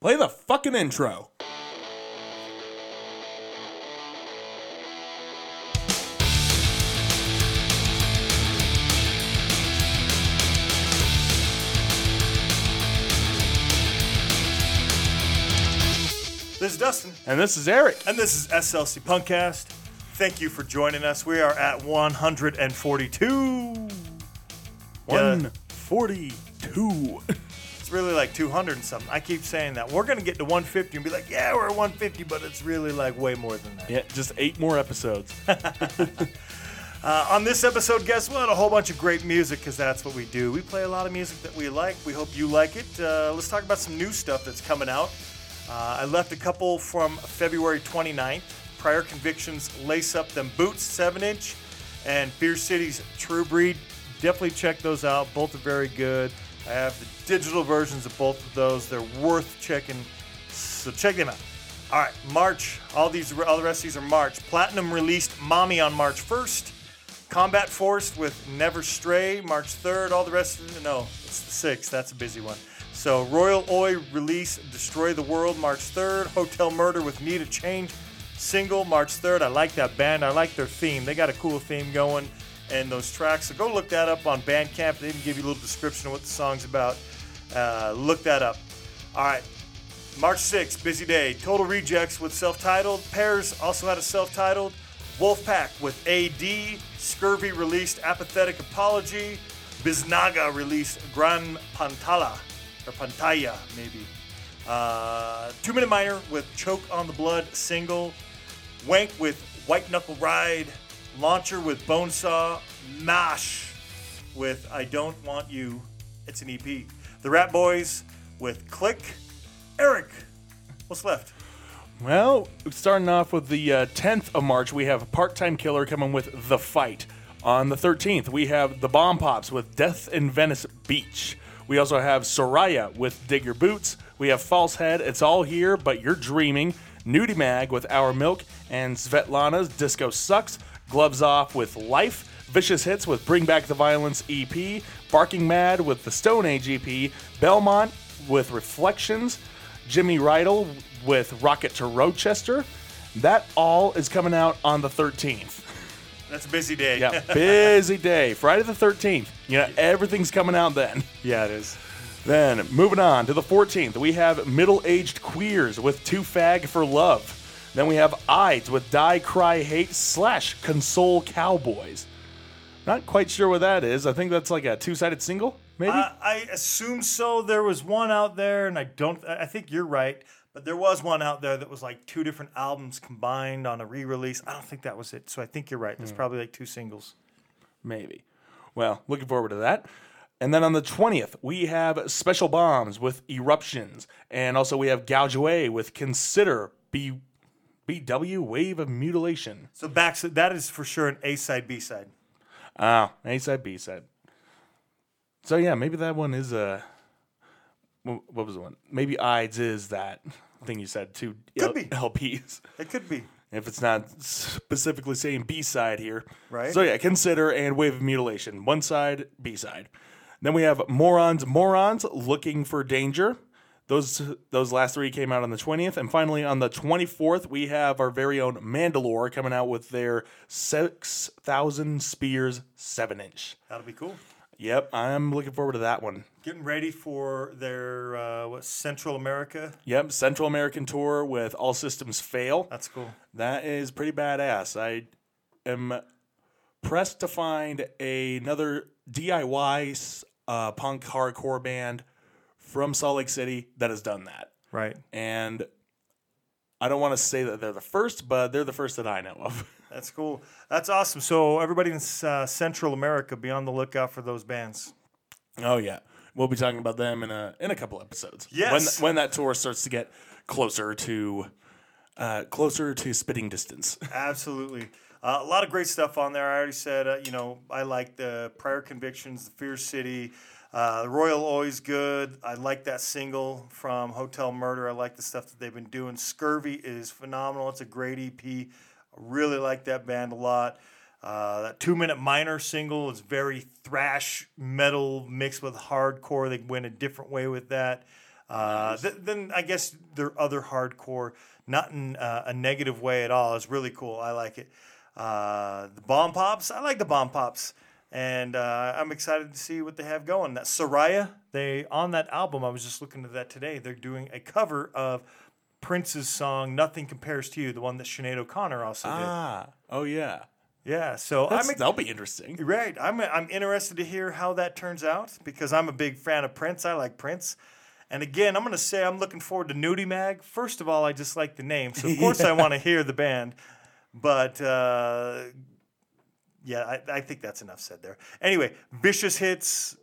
Play the fucking intro. This is Dustin, And this is Eric. and this is SLC Punkcast. Thank you for joining us. We are at 142. Yeah. 142. It's really like 200 and something. I keep saying that. We're going to get to 150 and be like, yeah, we're at 150, but it's really like way more than that. Yeah, just eight more episodes. Uh, on this episode, guess what? A whole bunch of great music because that's what we do. We play a lot of music that we like. We hope you like it. Uh, let's talk about some new stuff that's coming out. Uh, I left a couple from February 29th. Prior Convictions, Lace Up Them Boots, 7 inch, and Fierce City's True Breed. Definitely check those out. Both are very good. I have the digital versions of both of those. They're worth checking. So check them out. All right, March. All these, all the rest of these are March. Platinum released "Mommy" on March 1st. Combat Force with Never Stray, March 3rd. All the rest of no, it's the 6th. That's a busy one. So Royal Oi release Destroy the World, March 3rd. Hotel Murder with Need a Change, single, March 3rd. I like that band. I like their theme. They got a cool theme going and those tracks. So go look that up on Bandcamp. They even give you a little description of what the song's about. Uh, look that up. All right. March 6th, busy day. Total Rejects with self titled. Pears also had a self titled. Wolfpack with AD. Scurvy released Apathetic Apology. Biznaga released Gran Pantala, or Pantalla, maybe. Uh, Two Minute Minor with Choke on the Blood single. Wank with White Knuckle Ride. Launcher with Bonesaw. Mash with I Don't Want You. It's an EP. The Rat Boys with Click. Eric, what's left? well, starting off with the uh, 10th of March, we have Part Time Killer coming with The Fight. On the 13th, we have The Bomb Pops with Death in Venice Beach. We also have Soraya with Dig Your Boots. We have False Head, It's All Here, But You're Dreaming. Nudie Mag with Our Milk. And Svetlana's Disco Sucks. Gloves Off with Life. Vicious Hits with Bring Back the Violence EP. Barking Mad with the Stone Age EP. Belmont with Reflections. Jimmy Rydell with Rocket to Rochester. That all is coming out on the 13th. That's a busy day. Yeah, busy day. Friday the 13th. You know, everything's coming out then. yeah, it is. Then, moving on to the 14th, we have Middle Aged Queers with Two Fag for Love. Then we have Ides with Die Cry Hate slash Console Cowboys. Not quite sure what that is. I think that's like a two sided single, maybe? I, I assume so. There was one out there, and I don't. I think you're right, but there was one out there that was like two different albums combined on a re-release. I don't think that was it. So I think you're right. Hmm. There's probably like two singles. Maybe. Well, looking forward to that. And then on the 20th, we have Special Bombs with Eruptions. And also we have Gouge Away with Consider B- BW Wave of Mutilation. So back. That is for sure an A side, B side. Ah, A side, B side. So yeah, maybe that one is a. What was the one? Maybe Ides is that thing you said, two Could be. LPs. It could be. if it's not specifically saying B side here. Right. So yeah, consider and wave of mutilation. One side, B side. Then we have morons, morons looking for danger. Those those last three came out on the twentieth, and finally on the twenty fourth, we have our very own Mandalore coming out with their six thousand spears seven inch. That'll be cool. Yep, I'm looking forward to that one. Getting ready for their uh, what Central America. Yep, Central American tour with All Systems Fail. That's cool. That is pretty badass. I am pressed to find another DIY uh, punk hardcore band from Salt Lake City that has done that. Right. And I don't want to say that they're the first, but they're the first that I know of. That's cool. That's awesome. So everybody in uh, Central America, be on the lookout for those bands. oh yeah, we'll be talking about them in a in a couple episodes. Yes. when when that tour starts to get closer to uh, closer to spitting distance. Absolutely. Uh, a lot of great stuff on there. I already said, uh, you know, I like the Prior Convictions, the Fierce City. Uh, Royal Always Good. I like that single from Hotel Murder. I like the stuff that they've been doing. Scurvy is phenomenal. It's a great EP. I really like that band a lot. Uh, that two minute minor single is very thrash metal mixed with hardcore. They went a different way with that. Uh, th- then I guess their other hardcore, not in uh, a negative way at all, It's really cool. I like it. Uh, the Bomb Pops, I like the Bomb Pops, and uh, I'm excited to see what they have going. That Soraya, they on that album. I was just looking at that today. They're doing a cover of Prince's song "Nothing Compares to You," the one that Sinead O'Connor also did. Ah, oh yeah. Yeah, so That's, I'm that'll be interesting. Right. I'm I'm interested to hear how that turns out because I'm a big fan of Prince. I like Prince. And again, I'm going to say I'm looking forward to Nudie Mag. First of all, I just like the name. So, of course, I want to hear the band. But uh, yeah, I, I think that's enough said there. Anyway, Vicious Hits,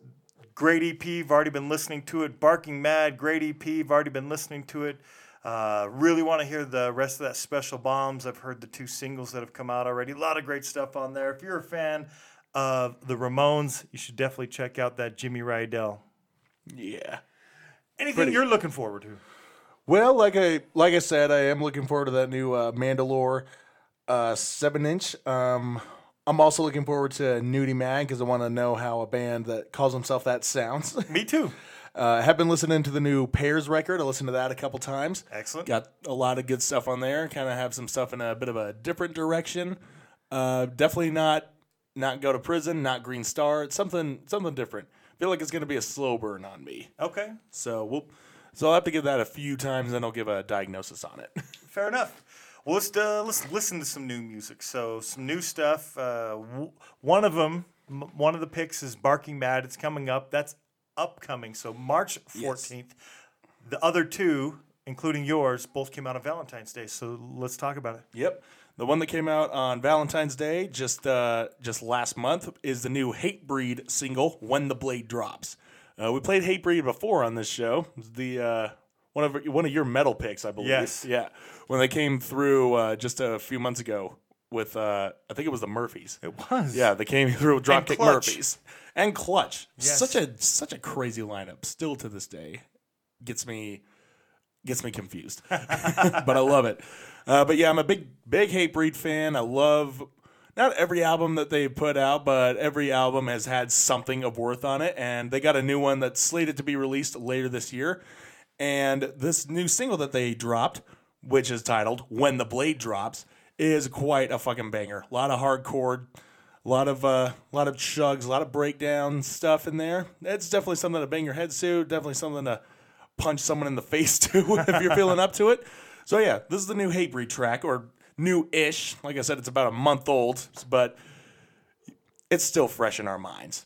great EP. I've already been listening to it. Barking Mad, great EP. I've already been listening to it. Uh, really want to hear the rest of that Special Bombs. I've heard the two singles that have come out already. A lot of great stuff on there. If you're a fan of the Ramones, you should definitely check out that Jimmy Rydell. Yeah. Anything Pretty- you're looking forward to? Well, like I like I said, I am looking forward to that new uh, Mandalore uh, seven inch. Um, I'm also looking forward to Nudie Mag because I want to know how a band that calls himself that sounds. Me too. uh, have been listening to the new Pears record. I listened to that a couple times. Excellent. Got a lot of good stuff on there. Kind of have some stuff in a bit of a different direction. Uh, definitely not not go to prison. Not Green Star. It's something something different. feel like it's going to be a slow burn on me. Okay. So we'll. So I'll have to give that a few times, then I'll give a diagnosis on it. Fair enough. Well, let's uh, let's listen to some new music. So some new stuff. Uh, w- one of them, m- one of the picks is "Barking Mad." It's coming up. That's upcoming. So March fourteenth. The other two, including yours, both came out on Valentine's Day. So let's talk about it. Yep. The one that came out on Valentine's Day, just uh, just last month, is the new Hatebreed single "When the Blade Drops." Uh, we played Hatebreed before on this show. It was the uh, one of one of your metal picks, I believe. Yes. Yeah. When they came through uh, just a few months ago with, uh, I think it was the Murphys. It was. Yeah, they came through with Dropkick. Murphys and Clutch. Yes. Such a such a crazy lineup. Still to this day, gets me gets me confused, but I love it. Uh, but yeah, I'm a big big Hatebreed fan. I love not every album that they put out, but every album has had something of worth on it, and they got a new one that's slated to be released later this year. And this new single that they dropped, which is titled "When the Blade Drops," is quite a fucking banger. A lot of hardcore, a lot of uh, a lot of chugs, a lot of breakdown stuff in there. It's definitely something to bang your head to. Definitely something to punch someone in the face to if you're feeling up to it. So yeah, this is the new Hatebreed track, or new-ish. Like I said, it's about a month old, but it's still fresh in our minds.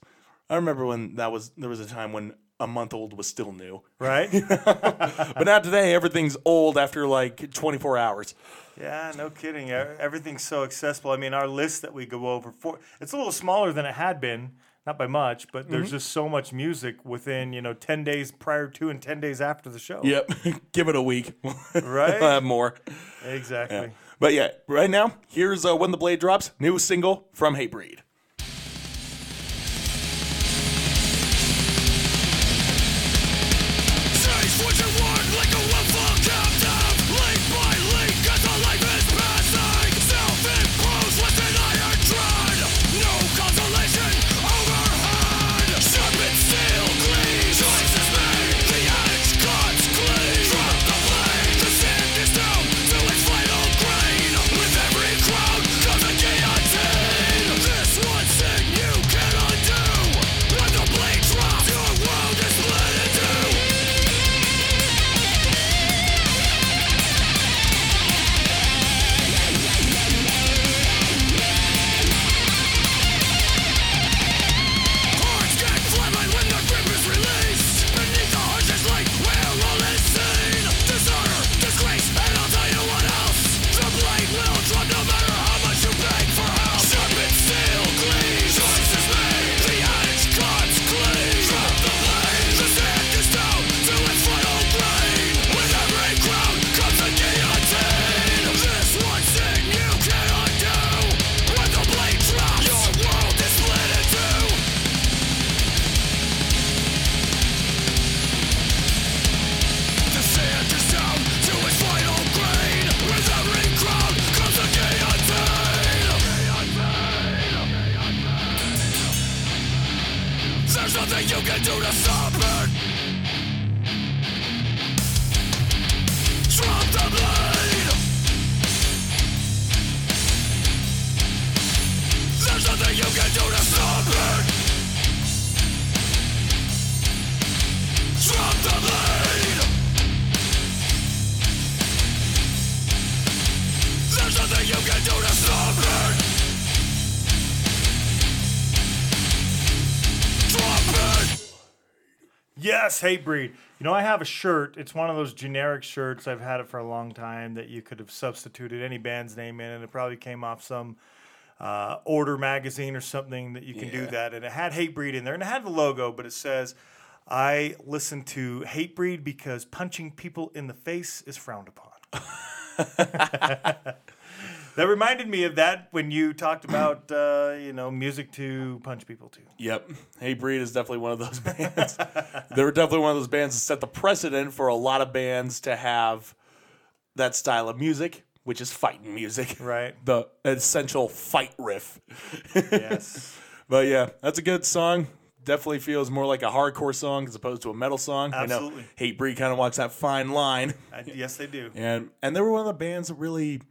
I remember when that was there was a time when a month old was still new, Right? but not today. Everything's old after like 24 hours. yeah, no kidding. Everything's so accessible. I mean, our list that we go over for it's a little smaller than it had been, not by much, but there's just so much music within you know ten days prior to and ten days after the show. Yep, give it a week, Right? Have more. Exactly. But yeah, right now here's uh, when the blade drops. New single from Hatebreed. Yes, Hatebreed. You know, I have a shirt. It's one of those generic shirts. I've had it for a long time that you could have substituted any band's name in, and it probably came off some uh, order magazine or something that you can do that. And it had Hatebreed in there, and it had the logo, but it says, "I listen to Hatebreed because punching people in the face is frowned upon." that reminded me of that when you talked about uh, you know music to punch people to. Yep. Hatebreed is definitely one of those bands. they were definitely one of those bands that set the precedent for a lot of bands to have that style of music, which is fighting music. Right. The essential fight riff. Yes. But yeah, that's a good song. Definitely feels more like a hardcore song as opposed to a metal song. I know Absolutely. Hatebreed kind of walks that fine line. I, yes, they do. And and they were one of the bands that really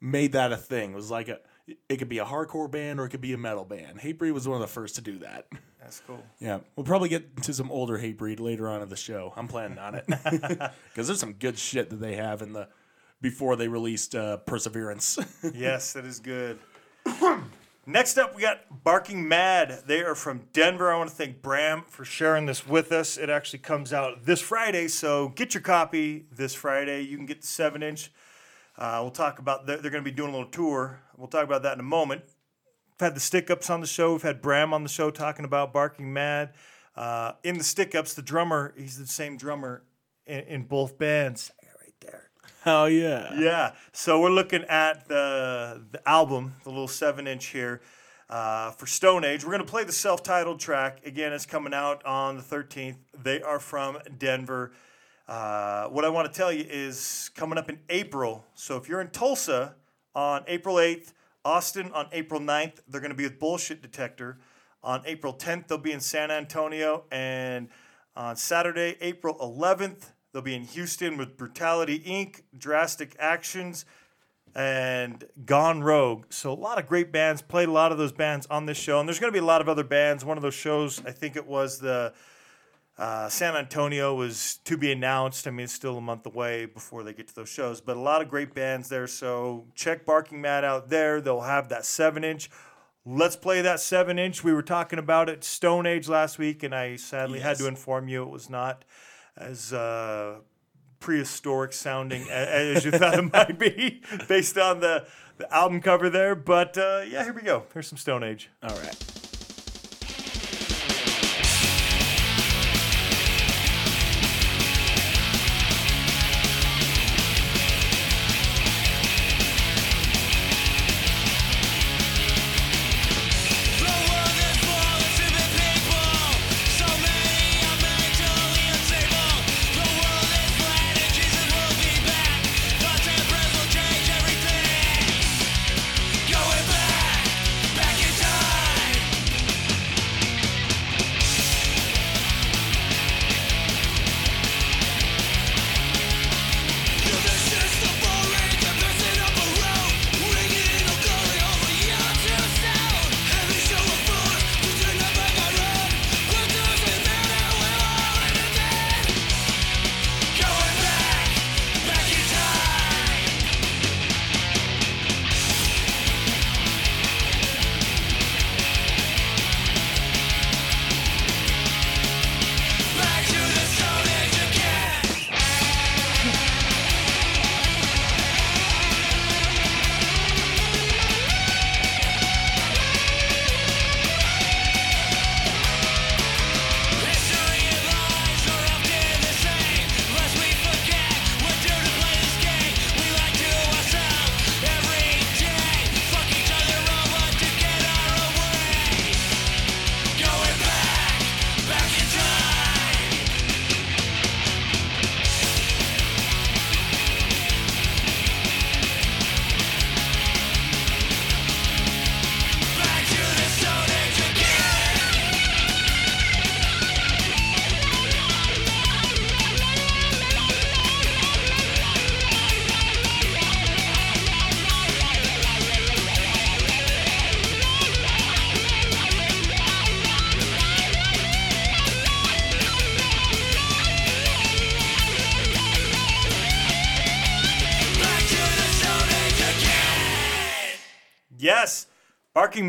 made that a thing. It was like a it could be a hardcore band or it could be a metal band. Hatebreed was one of the first to do that. That's cool. Yeah, we'll probably get to some older Hatebreed later on in the show. I'm planning on it because there's some good shit that they have in the before they released uh, Perseverance. Yes, that is good. Next up, we got Barking Mad. They are from Denver. I want to thank Bram for sharing this with us. It actually comes out this Friday, so get your copy this Friday. You can get the seven inch. Uh, we'll talk about. They're, they're going to be doing a little tour. We'll talk about that in a moment. We've had the stick ups on the show. We've had Bram on the show talking about Barking Mad. Uh, in the stick ups, the drummer, he's the same drummer in, in both bands. Right there. oh yeah, Yeah. So we're looking at the the album, the little seven inch here uh, for Stone Age. We're gonna play the self titled track again. It's coming out on the 13th. They are from Denver. Uh, what I want to tell you is coming up in April. So if you're in Tulsa on April 8th, Austin on April 9th, they're going to be with Bullshit Detector. On April 10th, they'll be in San Antonio. And on Saturday, April 11th, they'll be in Houston with Brutality Inc., Drastic Actions, and Gone Rogue. So a lot of great bands. Played a lot of those bands on this show. And there's going to be a lot of other bands. One of those shows, I think it was the uh, San Antonio was to be announced. I mean, it's still a month away before they get to those shows, but a lot of great bands there. So check Barking Mad out there. They'll have that seven inch. Let's play that seven inch. We were talking about it Stone Age last week, and I sadly had to inform you it was not as uh, prehistoric sounding as you thought it might be based on the, the album cover there. But uh, yeah, here we go. Here's some Stone Age. all right.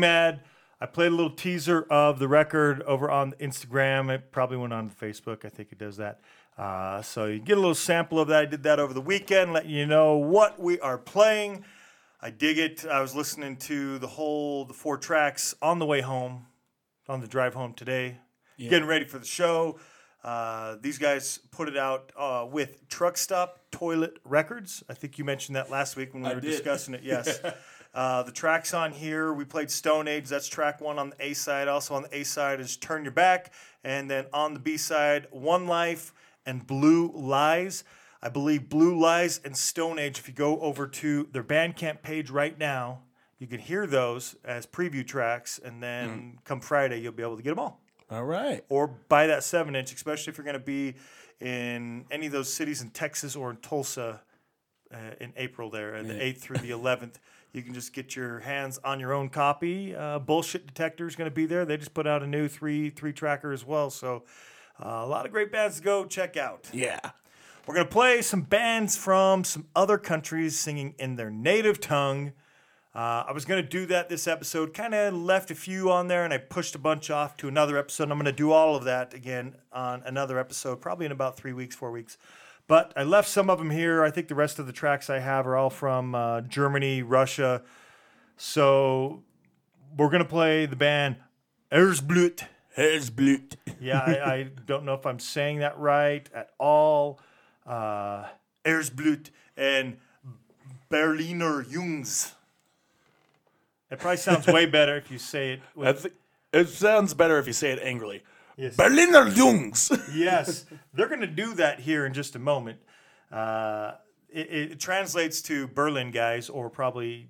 To the Stone Age again. Yes, Barking Mad. I played a little teaser of the record over on Instagram. It probably went on Facebook. I think it does that. Uh, so you get a little sample of that. I did that over the weekend, letting you know what we are playing. I dig it. I was listening to the whole, the four tracks on the way home, on the drive home today, getting ready for the show. Uh, these guys put it out uh, with Truck Stop Toilet Records. I think you mentioned that last week when we I were did. discussing it. Yes. uh, the tracks on here, we played Stone Age. That's track one on the A side. Also on the A side is Turn Your Back. And then on the B side, One Life and Blue Lies. I believe Blue Lies and Stone Age, if you go over to their Bandcamp page right now, you can hear those as preview tracks. And then come Friday, you'll be able to get them all All right. or buy that seven inch, especially if you're going to be in any of those cities in Texas or in Tulsa uh, in April there, and the 8th through the 11th. You can just get your hands on your own copy. Uh, Bullshit Detector is going to be there. They just put out a new three three tracker as well. So uh, a lot of great bands to go check out. Yeah. We're going to play some bands from some other countries singing in their native tongue. Uh, I was going to do that this episode, kind of left a few on there, and I pushed a bunch off to another episode. I'm going to do all of that again on another episode, probably in about three weeks, four weeks. But I left some of them here. I think the rest of the tracks I have are all from uh, Germany, Russia. So we're going to play the band Erzblut. Herzblut. Yeah, I, I don't know if I'm saying that right at all. Uh, Erzblut and Berliner Jungs. It probably sounds way better if you say it. With, it sounds better if you say it angrily. Yes. Berliner Jungs. yes, they're going to do that here in just a moment. Uh, it, it translates to Berlin guys, or probably,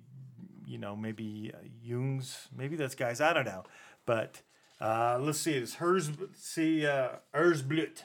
you know, maybe uh, Jungs. Maybe that's guys. I don't know. But uh, let's see. It's hers. See, uh, Erzblut.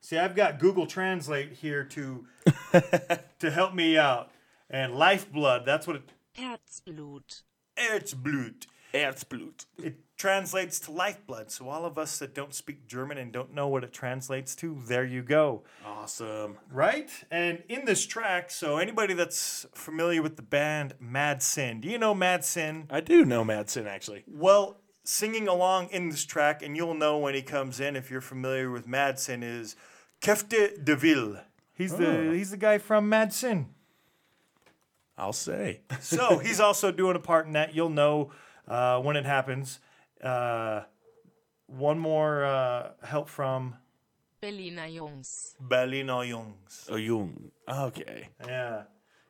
See, I've got Google Translate here to to help me out. And lifeblood. That's what it. Herzblut. Erzblut. Herzblut. It translates to lifeblood. So all of us that don't speak German and don't know what it translates to, there you go. Awesome. Right? And in this track, so anybody that's familiar with the band Mad Sin, do you know Mad Sin? I do know Mad Sin actually. Well, singing along in this track, and you'll know when he comes in if you're familiar with Mad Sin, is Köfte DeVille. He's the he's the guy from Mad Sin. I'll say. So he's also doing a part in that. You'll know uh, when it happens. Uh, one more uh, help from Berliner Jungs. Berliner Jungs. Oh, Jung. Okay. Yeah.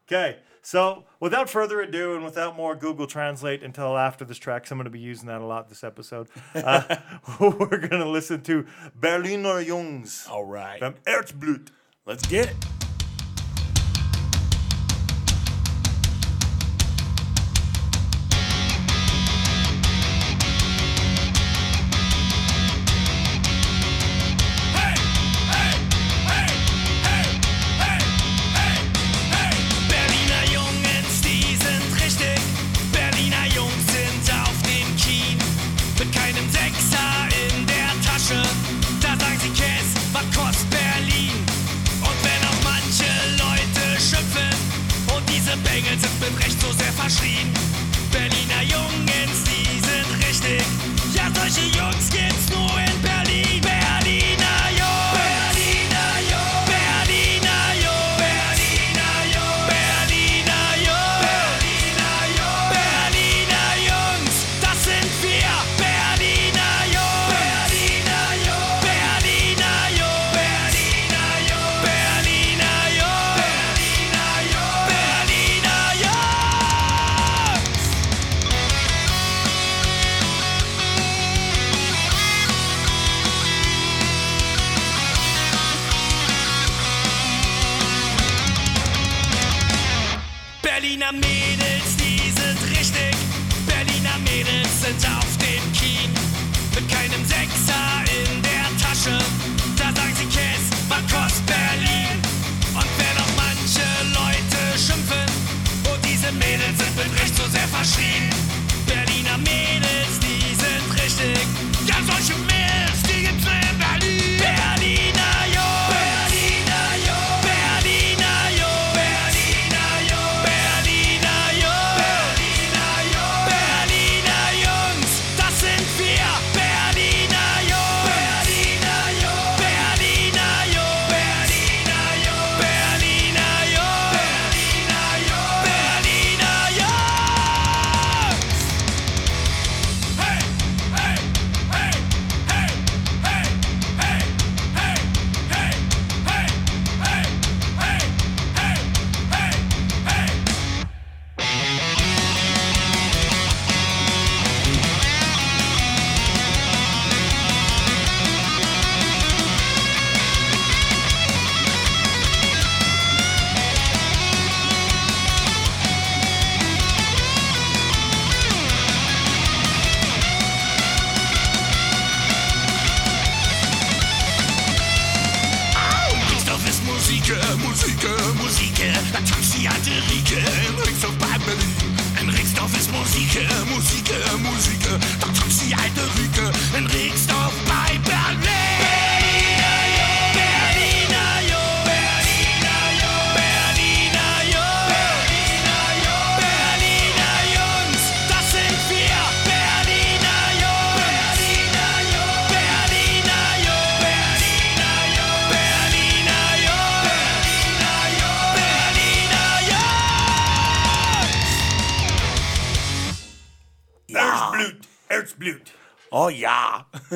Okay. So without further ado, and without more Google Translate until after this track, 'cause I'm going to be using that a lot this episode. Uh, we're going to listen to Berliner Jungs All right. from Erzblut. Let's get it.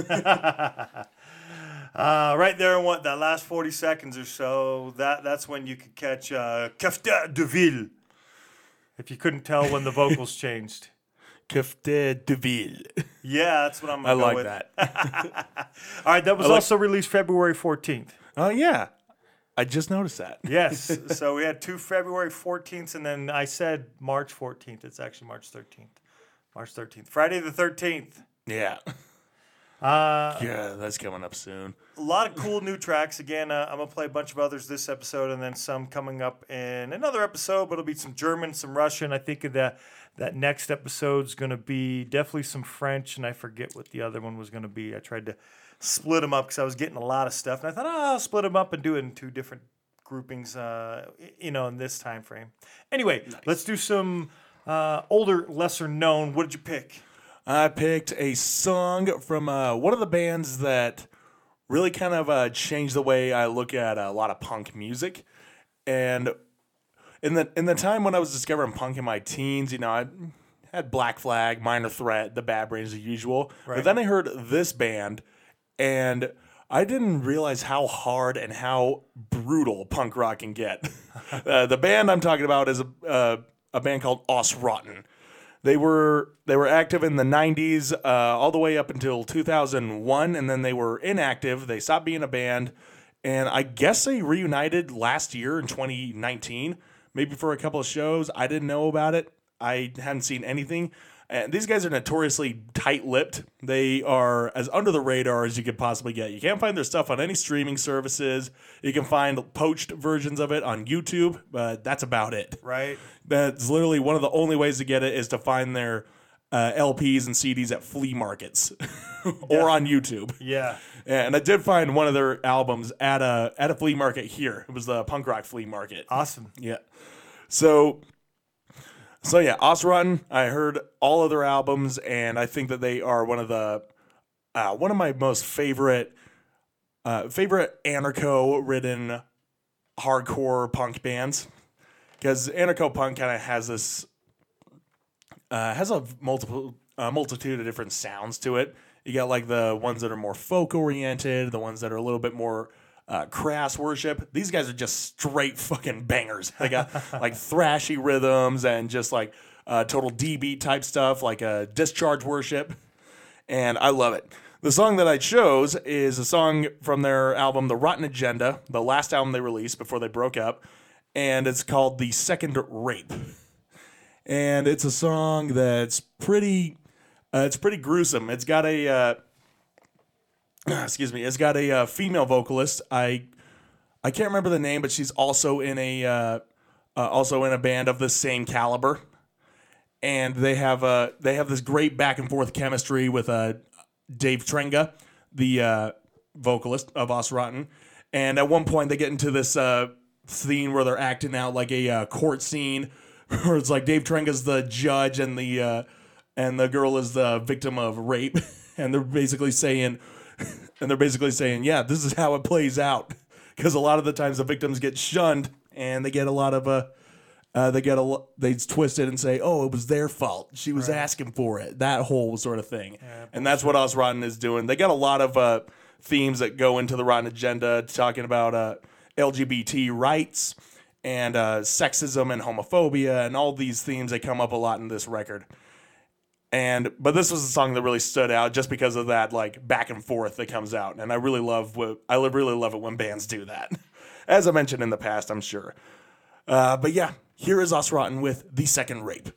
Uh, right there in what that last 40 seconds or so, that that's when you could catch uh, Café de Ville. If you couldn't tell when the vocals changed. Café de Ville. Yeah, that's what I'm I gonna go like with. that. All right, that was I like- also released February 14th. Oh yeah. I just noticed that. Yes, so we had two February 14th, and then I said March 14th. It's actually March 13th. March 13th. Friday the 13th. Yeah. Uh, Yeah, that's coming up soon. a lot of cool new tracks. Again, uh, I'm gonna play a bunch of others this episode, and then some coming up in another episode. But it'll be some German, some Russian. I think that that next episode's gonna be definitely some French, and I forget what the other one was gonna be. I tried to split them up because I was getting a lot of stuff, and I thought, oh, I'll split them up and do it in two different groupings. Uh, you know, in this time frame. Anyway, let's do some uh, older, lesser known. What did you pick? I picked a song from uh, one of the bands that really kind of uh, changed the way I look at a lot of punk music. And in the in the time when I was discovering punk in my teens, you know, I had Black Flag, Minor Threat, The Bad Brains, the usual. Right. But then I heard this band, and I didn't realize how hard and how brutal punk rock can get. uh, the band I'm talking about is a uh, a band called Aus-Rotten. They were they were active in the 90s uh, all the way up until 2001 and then they were inactive. They stopped being a band and I guess they reunited last year in 2019 maybe for a couple of shows. I didn't know about it. I hadn't seen anything. And these guys are notoriously tight-lipped. They are as under the radar as you could possibly get. You can't find their stuff on any streaming services. You can find poached versions of it on YouTube, but that's about it. Right. That's literally one of the only ways to get it is to find their uh, LPs and CDs at flea markets or on YouTube. Yeah. And I did find one of their albums at a at a flea market here. It was the punk rock flea market. Awesome. Yeah. So so yeah, Aus-Rotten, I heard all of their albums and I think that they are one of the uh, one of my most favorite uh, favorite anarcho ridden hardcore punk bands because anarcho punk kind of has this uh, has a multiple uh, multitude of different sounds to it. You got like the ones that are more folk oriented, the ones that are a little bit more uh, crass worship. These guys are just straight fucking bangers. They got like thrashy rhythms and just like uh, total D beat type stuff, like a discharge worship and I love it. The song that I chose is a song from their album The Rotten Agenda, the last album they released before they broke up, and it's called The Second Rape. And it's a song that's pretty uh, it's pretty gruesome. It's got a uh, excuse me, it's got a uh, female vocalist. I I can't remember the name, but she's also in a uh, uh, also in a band of the same caliber. And they have uh they have this great back and forth chemistry with uh Dave Trenga, the uh, vocalist of Aus-Rotten, and at one point they get into this uh scene where they're acting out like a uh, court scene where it's like Dave Trenga's the judge and the uh, and the girl is the victim of rape, and they're basically saying and they're basically saying yeah this is how it plays out because a lot of the times the victims get shunned and they get a lot of uh uh, they get a they twist it and say, "Oh, it was their fault. She was asking for it." That whole sort of thing, and that's what Aus-Rotten is doing. They got a lot of uh, themes that go into the Rotten agenda, talking about uh, LGBT rights and uh, sexism and homophobia, and all these themes that come up a lot in this record. And but this was a song that really stood out just because of that like back and forth that comes out, and I really love what I really love it when bands do that. As I mentioned in the past, I'm sure. Uh, but yeah, here is Aus-Rotten with the second rape.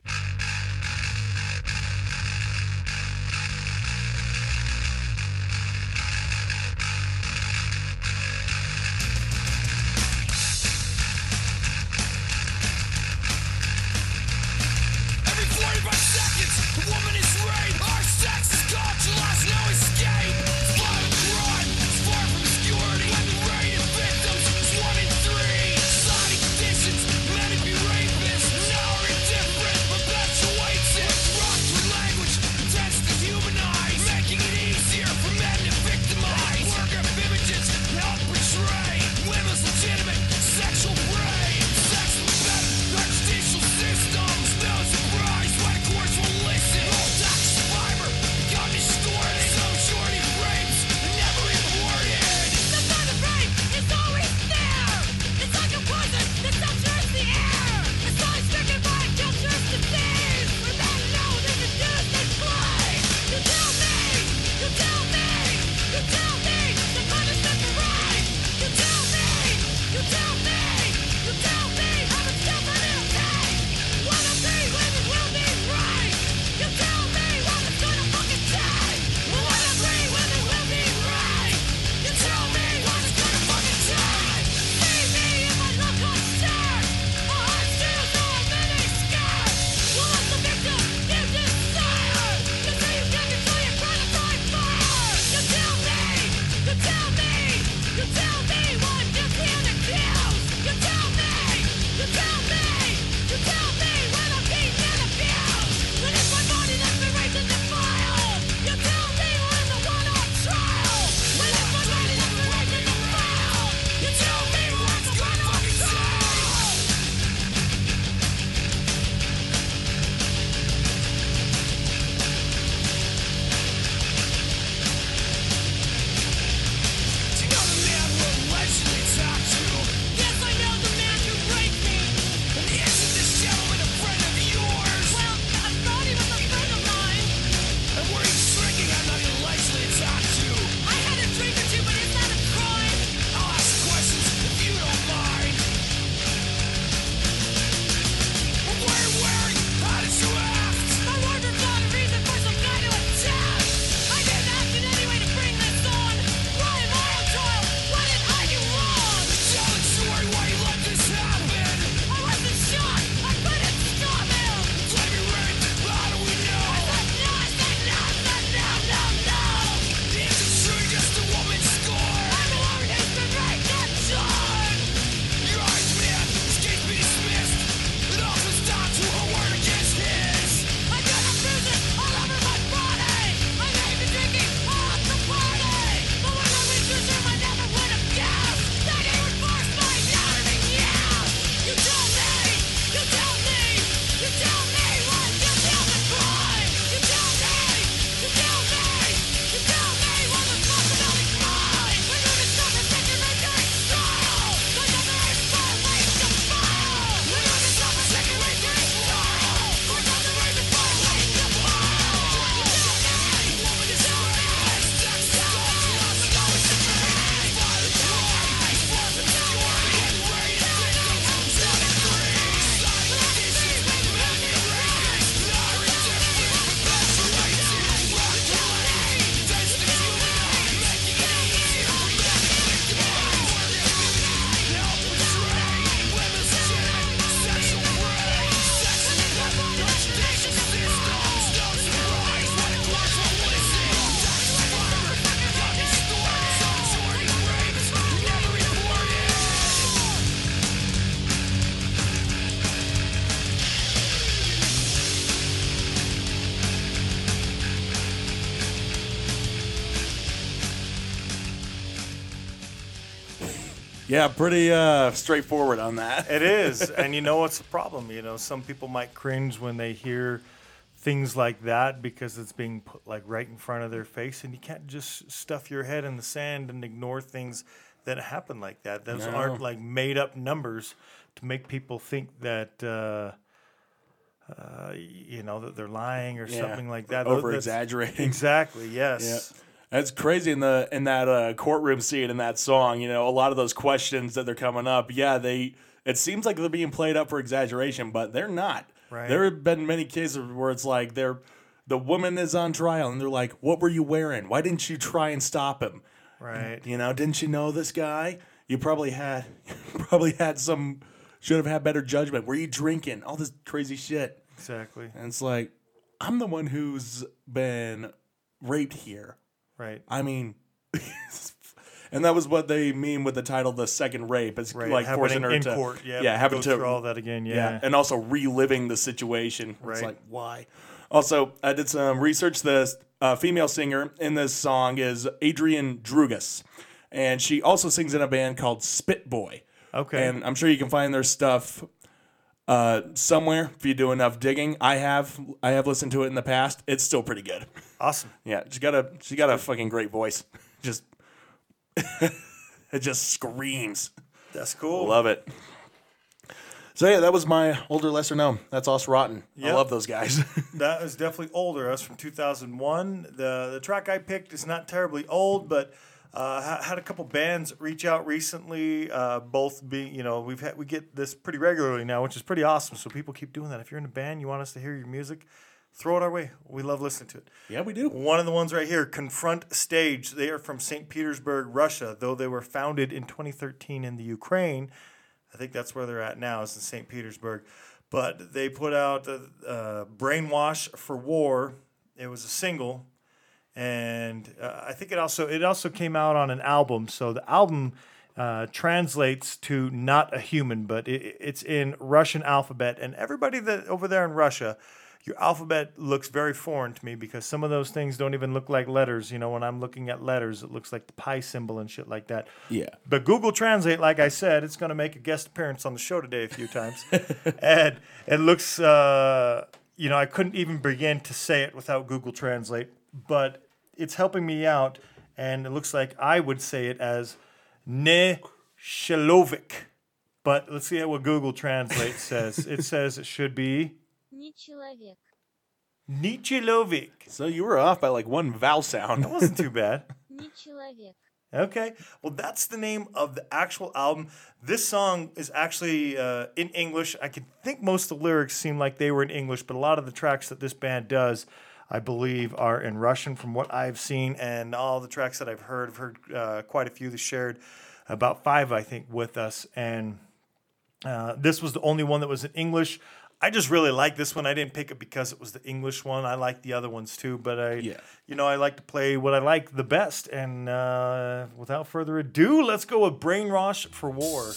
Yeah, pretty uh, straightforward on that. It is, and you know what's the problem? You know, some people might cringe when they hear things like that because it's being put like right in front of their face, and you can't just stuff your head in the sand and ignore things that happen like that. Those No. aren't like made up numbers to make people think that. Uh, uh, you know that they're lying or Yeah, something like that. over That's- exaggerating. Exactly. Yes. That's crazy in the in that uh, courtroom scene in that song. You know, a lot of those questions that they're coming up. Yeah, they. It seems like they're being played up for exaggeration, but they're not. Right. There have been many cases where it's like they're the woman is on trial and they're like, "What were you wearing? Why didn't you try and stop him? Right. You know, didn't you know this guy? You probably had probably had some should have had better judgment. Were you drinking? All this crazy shit." Exactly. And it's like, I'm the one who's been raped here. Right. I mean, and that was what they mean with the title, "The Second Rape." It's Right. like forcing her in to, court. Yeah. yeah, having to, all that again. Yeah. yeah, and also reliving the situation. Right. It's like why? Also, I did some research. The uh, female singer in this song is Adrienne Droogas, and she also sings in a band called Spitboy. Okay. And I'm sure you can find their stuff uh, somewhere if you do enough digging. I have I have listened to it in the past. It's still pretty good. awesome. Yeah, she got a she got a fucking great voice. Just it just screams. That's cool. Love it. So yeah, that was my older lesser known. That's Aus-Rotten. I love those guys. That is definitely older. That's from 2001. The the track I picked is not terribly old, but uh, had a couple bands reach out recently. Uh, both being, you know, we've had we get this pretty regularly now, which is pretty awesome. So people keep doing that. If you're in a band, you want us to hear your music, throw it our way. We love listening to it. yeah, we do. One of the ones right here, Confront Stage. They are from St. Petersburg, Russia, though they were founded in 2013 in the Ukraine. I think that's where they're at now, is in St. Petersburg. But they put out uh, uh, Brainwash for War. It was a single, and uh, I think it also it also came out on an album. So the album uh, translates to "not a human," but it, it's in Russian alphabet. And everybody that over there in Russia, your alphabet looks very foreign to me because some of those things don't even look like letters. You know, when I'm looking at letters, it looks like the pi symbol and shit like that. Yeah. But Google Translate, like I said, it's going to make a guest appearance on the show today a few times. and it looks, uh, you know, I couldn't even begin to say it without Google Translate, but it's helping me out, and it looks like I would say it as Neshelovic. But let's see what Google Translate says. it says it should be Nichelovic. Nichelovic. So you were off by like one vowel sound. That wasn't too bad. Okay. Well, that's the name of the actual album. This song is actually uh, in English. I can think most of the lyrics seem like they were in English, but a lot of the tracks that this band does I believe, are in Russian from what I've seen. And all the tracks that I've heard, I've heard uh, quite a few that shared about five, I think, with us. And uh, this was the only one that was in English. I just really like this one. I didn't pick it because it was the English one. I like the other ones too, but I, Yeah. you know, I like to play what I like the best. And uh, without further ado, let's go with Brainwash for War.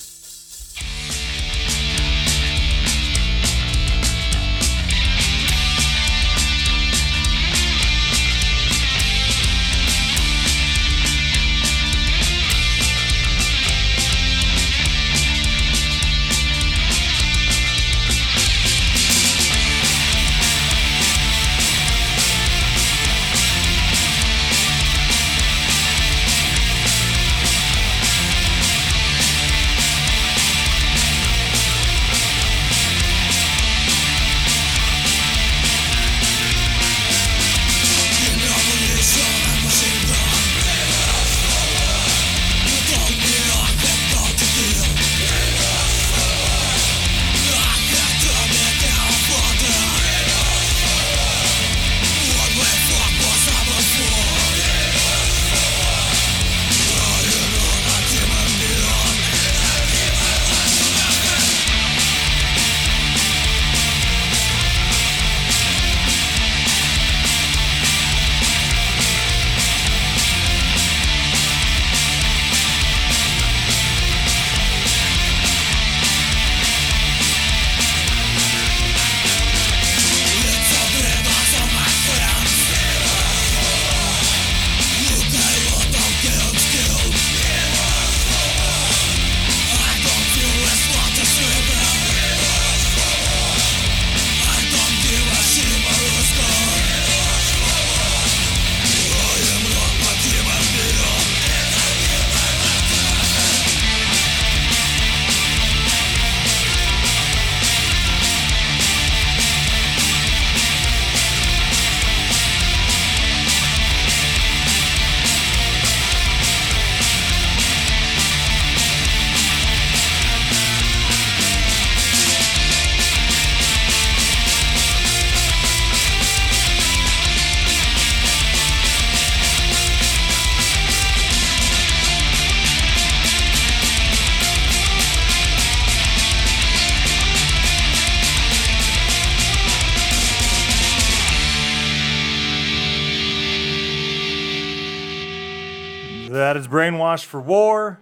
For War.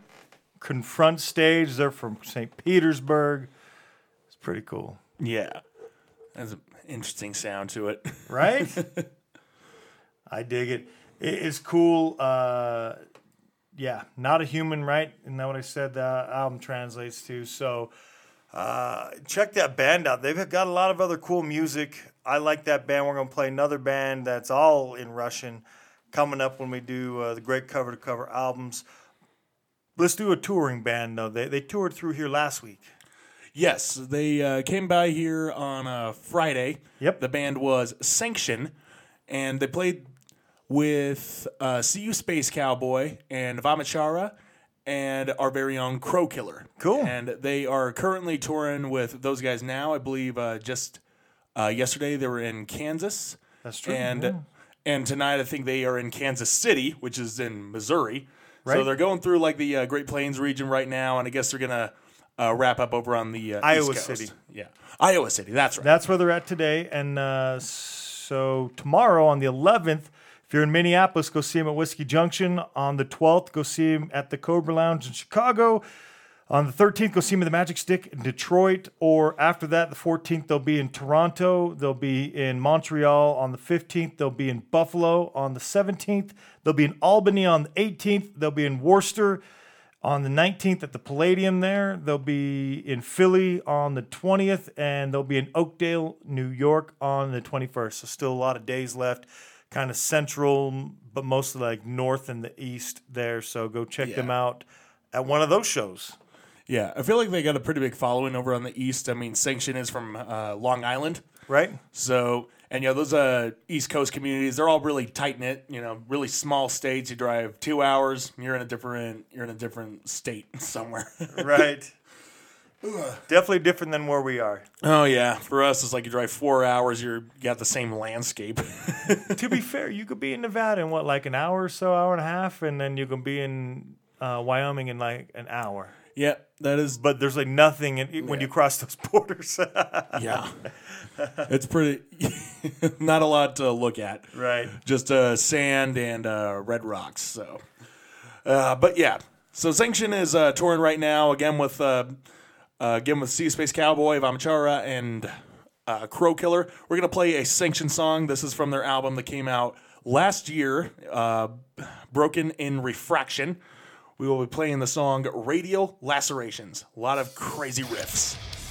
Confront Stage. They're from St. Petersburg. It's pretty cool, Yeah. That's an interesting sound to it. right? I dig it. It is cool. Uh, yeah, not a human, right? Isn't that what I said? The album translates to. So uh, check that band out. They've got a lot of other cool music. I like that band. We're gonna play another band that's all in Russian coming up when we do uh, the great cover to cover albums. Let's do a touring band though. They they toured through here last week. Yes, they uh, came by here on a Friday. Yep. The band was Sanction, and they played with uh, CU Space Cowboy and Vamachara and our very own Crow Killer. Cool. And they are currently touring with those guys now. I believe uh, just uh, yesterday they were in Kansas. That's true, And yeah. and tonight I think they are in Kansas City, which is in Missouri. So they're going through like the uh, Great Plains region right now, and I guess they're gonna uh, wrap up over on the uh, Iowa. City. Yeah, Iowa City. That's right. That's where they're at today. And uh, so tomorrow on the 11th, if you're in Minneapolis, go see him at Whiskey Junction. On the 12th, go see him at the Cobra Lounge in Chicago. On the 13th, go see me at the Magic Stick in Detroit. Or after that, the 14th, they'll be in Toronto. They'll be in Montreal. On the 15th, they'll be in Buffalo. On the 17th, they'll be in Albany. On the 18th, they'll be in Worcester. On the 19th at the Palladium there, they'll be in Philly on the 20th, and they'll be in Oakdale, New York on the 21st. So still a lot of days left, kind of central, but mostly like north and the east there. So go check them out at one of those shows. Yeah, I feel like they got a pretty big following over on the East. I mean, Sanction is from uh, Long Island, Right? so and you know those uh, East Coast communities, they're all really tight knit. You know, really small states. You drive two hours, you're in a different you're in a different state somewhere. Right. Definitely different than where we are. oh yeah, for us it's like you drive four hours, you're you got the same landscape. to be fair, you could be in Nevada in what, like an hour or so, hour and a half, and then you can be in uh, Wyoming in like an hour. Yeah, that is. but there's like nothing in, when you cross those borders. Yeah, it's pretty. not a lot to look at. right. just uh, sand and uh, red rocks. So, uh, but yeah, so Sanction is uh, touring right now again with uh, uh, again with Sea Space Cowboy, Vamachara, and uh, Crow Killer. We're gonna play a Sanction song. This is from their album that came out last year, uh, Broken in Refraction. We will be playing the song Radial Lacerations. A lot of crazy riffs.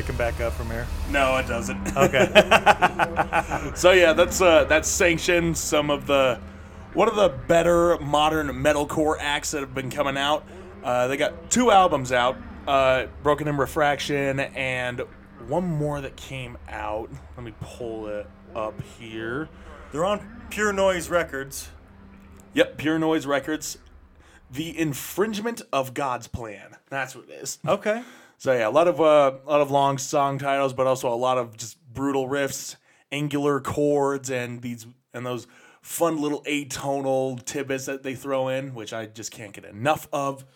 Pick him back up from here. No, it doesn't. Okay. So yeah, that's uh, that's sanctioned some of the one of the better modern metalcore acts that have been coming out. Uh, they got two albums out, uh, Broken in Refraction, and one more that came out. Let me pull it up here. They're on Pure Noise Records. Yep, Pure Noise Records. The infringement of God's plan. That's what it is. Okay. So yeah, a lot of uh, a lot of long song titles, but also a lot of just brutal riffs, angular chords, and these and those fun little atonal tidbits that they throw in, which I just can't get enough of.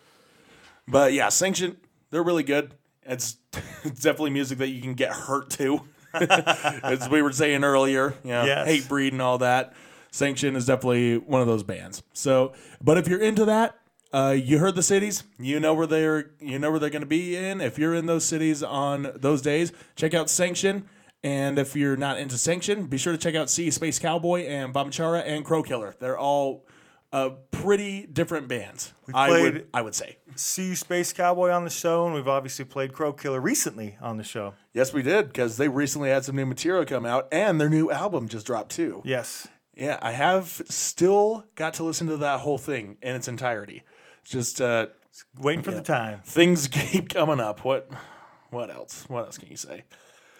But yeah, Sanction, they're really good. It's, it's definitely music that you can get hurt to, as we were saying earlier. You know, Yes. Hatebreed and all that. Sanction is definitely one of those bands. So, but if you're into that, uh, you heard the cities. You know where they're. You know where they're going to be in. If you're in those cities on those days, check out Sanction. And if you're not into Sanction, be sure to check out Sea Space Cowboy and Vamachara and Crow Killer. They're all uh, pretty different bands. I would. I would say. See Space Cowboy, on the show, and we've obviously played Crow Killer recently on the show. Yes, we did because they recently had some new material come out, and their new album just dropped too. Yes. Yeah, I have still got to listen to that whole thing in its entirety. Just uh, Waiting for the time. things keep coming up. What? What else? What else can you say?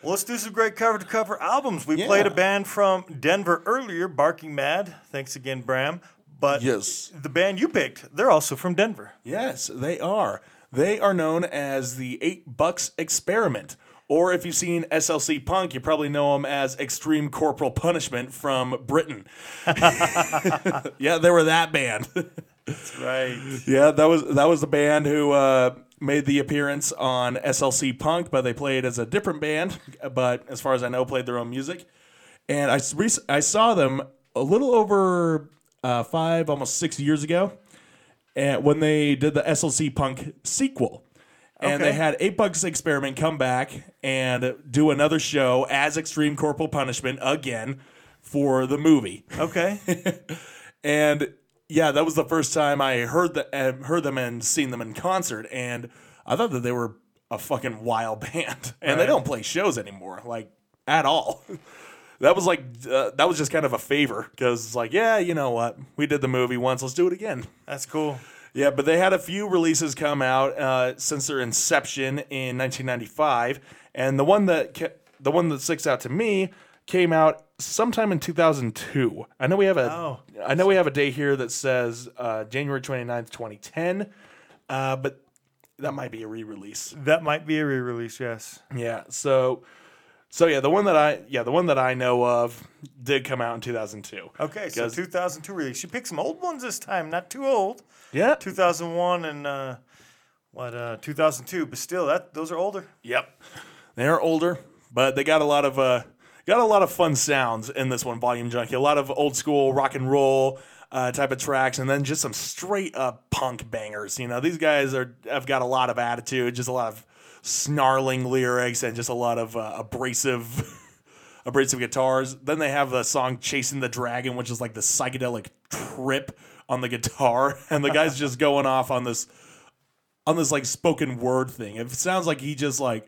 Well, let's do some great cover to cover albums. We Yeah. played a band from Denver earlier, Barking Mad. Thanks again, Bram. But Yes. the band you picked, they're also from Denver. Yes, they are. They are known as the Eight Bucks Experiment. Or if you've seen SLC Punk, you probably know them as Extreme Corporal Punishment from Britain. yeah, they were that band. That's right. Yeah, that was that was the band who uh, made the appearance on SLC Punk, but they played as a different band. But as far as I know, played their own music. And I I saw them a little over uh, five, almost six years ago, and when they did the SLC Punk sequel. And Okay. they had Eight Bucks Experiment come back and do another show as Extreme Corporal Punishment again for the movie. Okay. And yeah, that was the first time I heard the, uh, heard them and seen them in concert, and I thought that they were a fucking wild band, and they don't play shows anymore, like at all. that was like uh, that was just kind of a favor because it's like, yeah, you know what, we did the movie once, let's do it again. That's cool. Yeah, but they had a few releases come out uh, since their inception in 1995, and the one that ca- the one that sticks out to me came out sometime in 2002. I know we have a Oh. I know we have a day here that says uh, January 29th, 2010, uh, but that might be a re-release. That might be a re-release, yes. Yeah, so so yeah, the one that I yeah the one that I know of did come out in 2002. Okay, so 2002 release. You picked some old ones this time, not too old. Yeah, 2001 and uh, what uh, 2002, but still, that those are older. Yep. They are older, but they got a lot of uh got a lot of fun sounds in this one, Volume Junkie. A lot of old school rock and roll uh, type of tracks, and then just some straight up punk bangers. You know, these guys are have got a lot of attitude, just a lot of snarling lyrics, and just a lot of uh, abrasive. abrasive guitars. Then they have the song "Chasing the Dragon," which is like the psychedelic trip on the guitar, and the guy's just going off on this on this like spoken word thing. It sounds like he just like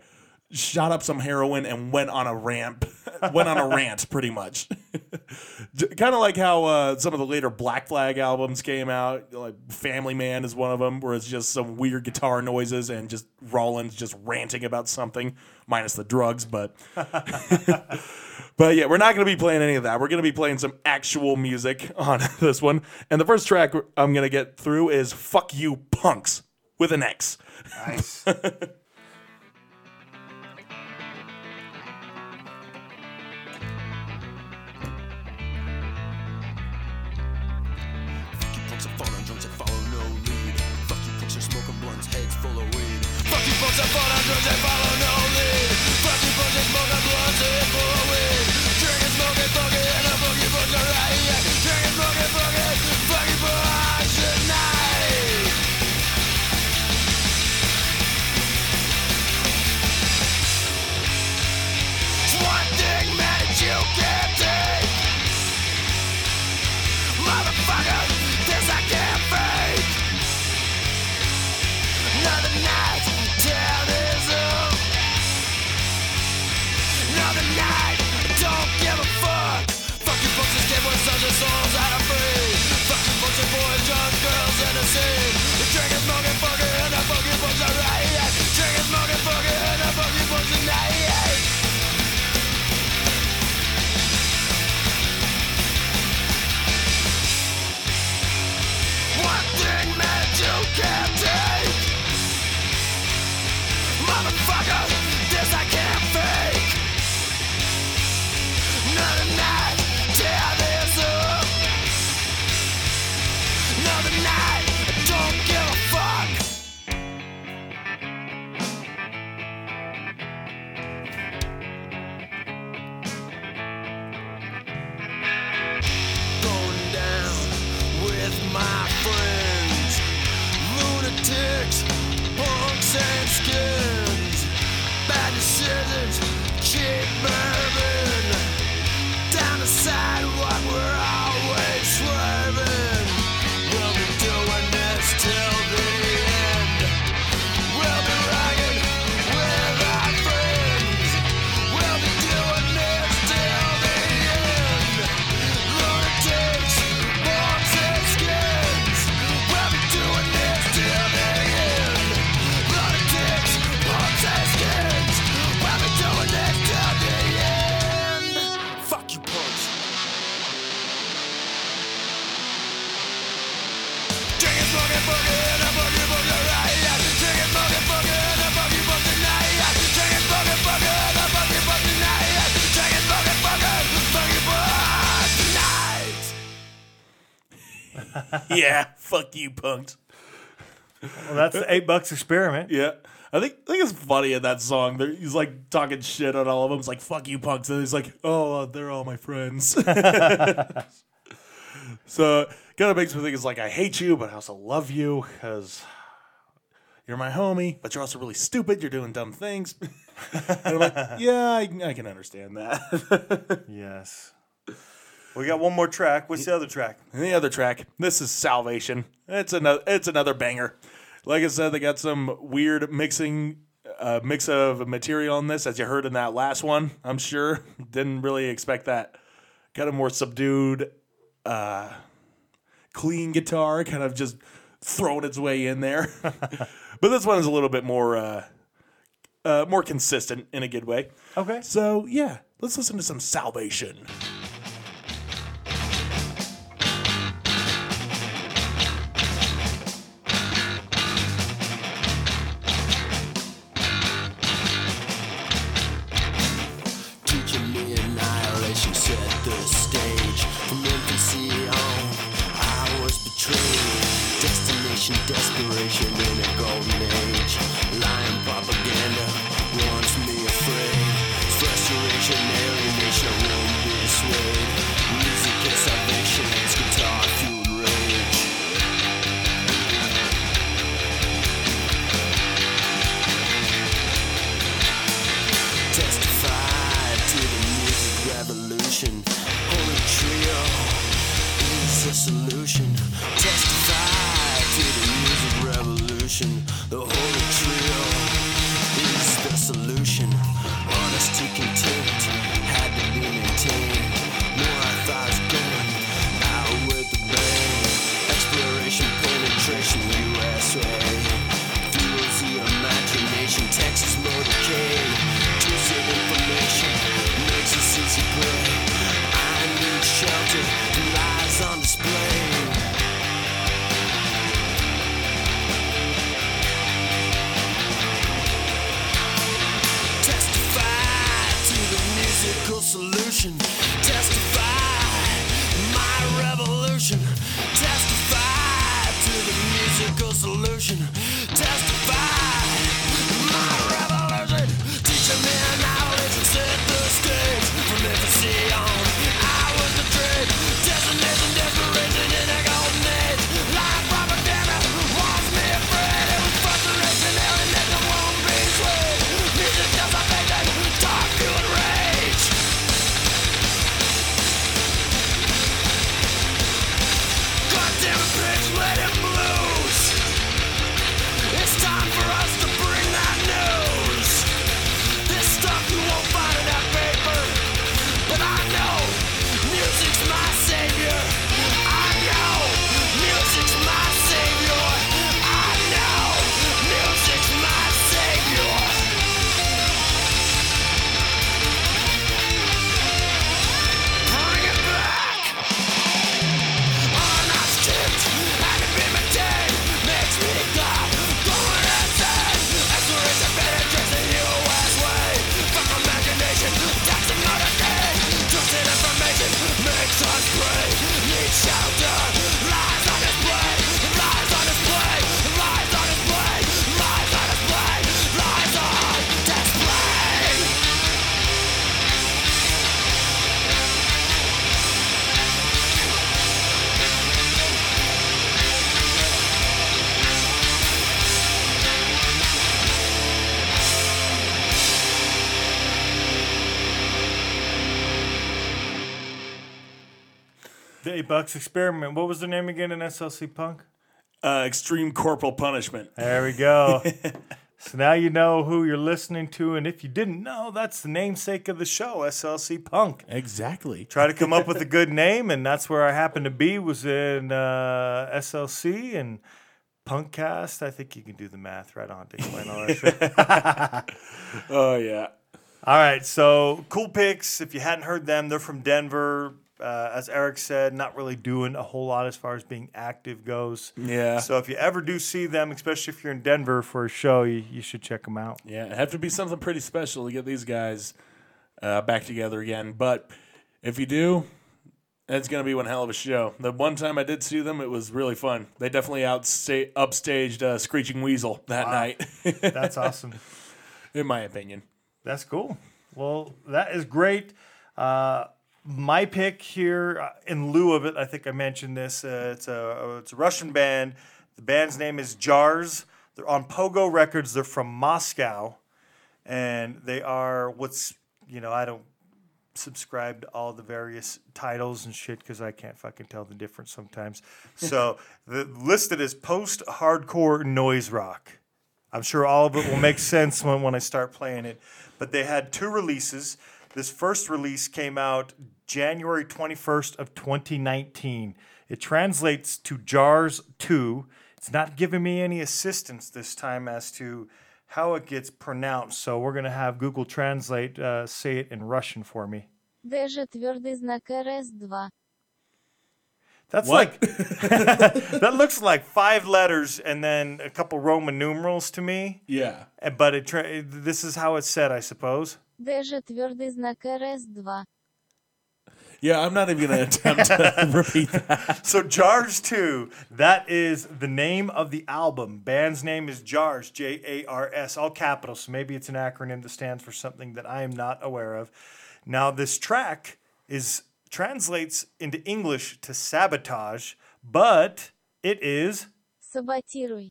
shot up some heroin and went on a ramp, went on a rant, pretty much. kind of like how uh, some of the later Black Flag albums came out. Like Family Man is one of them, where it's just some weird guitar noises and just Rollins just ranting about something, minus the drugs, but. But yeah, we're not going to be playing any of that. We're going to be playing some actual music on this one. And the first track I'm going to get through is Fuck You Punks with an X. Nice. Fuck you punks that fall on drunks that follow no lead. Fuck you that smoking blunts, heads full of weed. Fuck you punks that fall on drunks that follow no fuck you, punks. Well, that's the eight bucks experiment. Yeah. I think I think it's funny in that song. There, he's like talking shit on all of them. It's like "fuck you, punks," and he's like, "Oh, uh, they're all my friends." so kind of makes me think it's like I hate you, but I also love you because you're my homie. But you're also really stupid. You're doing dumb things. and I'm like, yeah, I, I can understand that. Yes. We got one more track. What's the other track? And the other track, this is Salvation. It's another it's another banger. Like I said, they got some weird mixing uh, mix of material in this, as you heard in that last one. I'm sure didn't really expect that. Kind of more subdued, uh, clean guitar, kind of just throwing its way in there. but this one is a little bit more uh, uh, more consistent in a good way. Okay. So yeah, let's listen to some Salvation. The bucks experiment. What was the name again in SLC Punk? Uh, extreme corporal punishment. There we go. so now you know who you're listening to, and if you didn't know, that's the namesake of the show, SLC Punk. Exactly. Try to come up with a good name, and that's where I happened to be. Was in uh, SLC and Punkcast. I think you can do the math right on to explain all that shit. Oh yeah. All right, so cool picks. If you hadn't heard them, they're from Denver. Uh, as Eric said, not really doing a whole lot as far as being active goes. Yeah. So if you ever do see them, especially if you're in Denver for a show, you, you should check them out. Yeah, it'd have to be something pretty special to get these guys uh, back together again. But if you do, It's going to be one hell of a show. The one time I did see them, it was really fun. They definitely outsta- upstaged uh, Screeching Weasel that night, That's awesome. in my opinion. That's cool. Well, that is great. Uh, my pick here, uh, in lieu of it, I think I mentioned this. Uh, it's a it's a Russian band. The band's name is Jars. They're on Pogo Records. They're from Moscow, and they are what's you know I don't subscribe to all the various titles and shit because I can't fucking tell the difference sometimes. So the listed as post hardcore noise rock. I'm sure all of it will make sense when, when I start playing it. But they had two releases. This first release came out January 21st of 2019. It translates to Jars 2. It's not giving me any assistance this time as to how it gets pronounced. So we're going to have Google Translate uh, say it in Russian for me. Даже твердый знак РС-2. That's What? like that looks like five letters and then a couple Roman numerals to me. Yeah. And- But it tra- this is how it's said, I suppose. Даже твердый знак РС-2. Yeah, I'm not even gonna attempt to repeat. That. So Jars Two, that is the name of the album. Band's name is Jars, J A R S, all capitals. So maybe it's an acronym that stands for something that I am not aware of. Now this track is translates into English to sabotage, but it is Sabotirui.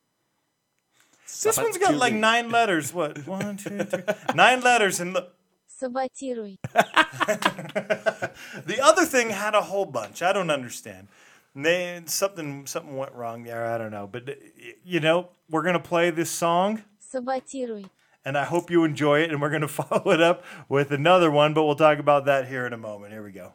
This one's got like nine letters. What? One, two, three. Nine letters. And look, Саботируй. The other thing had a whole bunch. I don't understand. They, something something went wrong there. I don't know. But uh, y- you know, we're gonna play this song, Саботируй. and I hope you enjoy it. And we're gonna follow it up with another one, but we'll talk about that here in a moment. Here we go.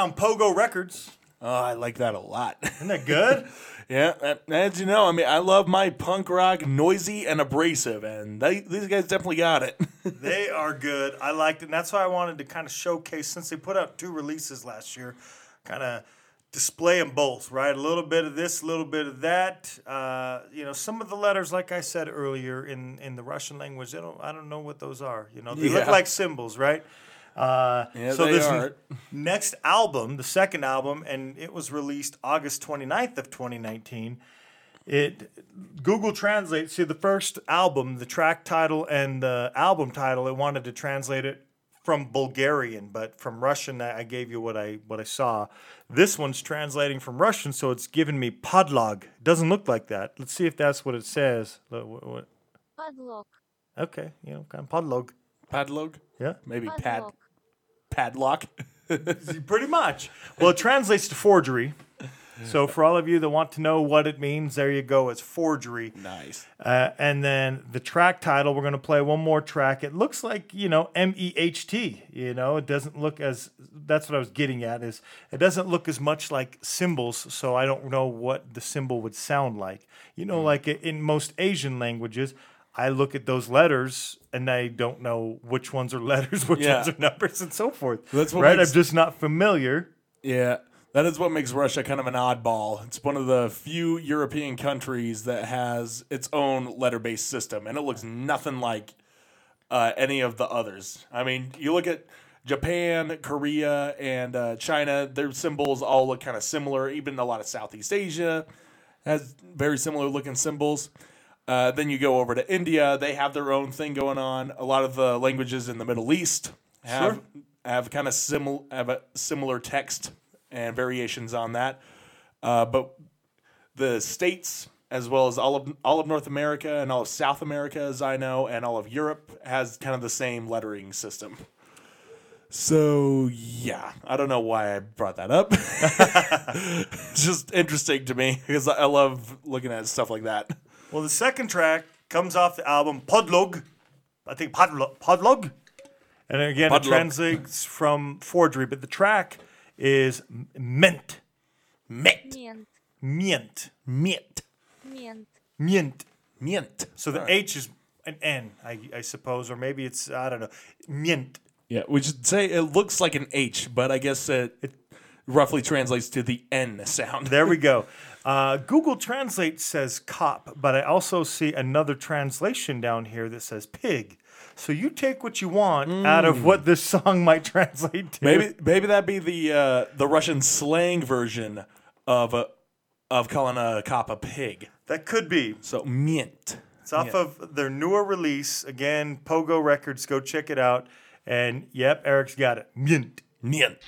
On Pogo Records. Oh, I like that a lot. Isn't that good? yeah, as you know, I mean, I love my punk rock, noisy and abrasive, and they, these guys definitely got it. they are good. I liked it. And that's why I wanted to kind of showcase, since they put out two releases last year, kind of display them both, right? A little bit of this, a little bit of that. Uh, you know, some of the letters, like I said earlier, in, in the Russian language, they don't, I don't know what those are. You know, they look like symbols, right? Uh, yeah, so this n- next album, the second album, and it was released August 29th of 2019. It Google Translate. See the first album, the track title and the album title. It wanted to translate it from Bulgarian, but from Russian, I gave you what I what I saw. This one's translating from Russian, so it's giving me podlog. Doesn't look like that. Let's see if that's what it says. Podlog. Okay, you know, kind of podlog. Podlog. Yeah, maybe pad padlock. pretty much. Well, it translates to forgery. So for all of you that want to know what it means, there you go. It's forgery. nice. Uh, and then the track title, we're going to play one more track. It looks like, you know, M E H T. You know, it doesn't look as, that's what I was getting at, is it doesn't look as much like symbols. So I don't know what the symbol would sound like. You know, like in most Asian languages, I look at those letters and I don't know which ones are letters, which Yeah. ones are numbers, and so forth. That's what right. makes- I'm just not familiar. Yeah, that is what makes Russia kind of an oddball. It's one of the few European countries that has its own letter-based system, and it looks nothing like uh, any of the others. I mean, you look at Japan, Korea, and uh, China; their symbols all look kind of similar. Even a lot of Southeast Asia has very similar looking symbols. Uh, then you go over to India; they have their own thing going on. A lot of the languages in the Middle East have Sure. have kind of similar have a similar text and variations on that. Uh, but the states, as well as all of all of North America and all of South America, as I know, and all of Europe, has kind of the same lettering system. So yeah, I don't know why I brought that up. it's just interesting to me because I love looking at stuff like that. Well, the second track comes off the album Podlog. I think Podlog. And again, Podlog. it translates from forgery, but the track is Mint. Mint. Mient, Mient, Mient, Mient. Mint. So the right. H is an N, I, I suppose, or maybe it's, I don't know. Mient. Yeah, we should say it looks like an H, but I guess it, it roughly translates to the N sound. There we go. Uh, Google Translate says cop, but I also see another translation down here that says pig. So you take what you want out of what this song might translate to. Maybe maybe that be the uh, the Russian slang version of a, of calling a cop a pig. that could be. So mint. It's off of their newer release. Again, Pogo Records. Go check it out. And yep, Eric's got it. Mint. Mint.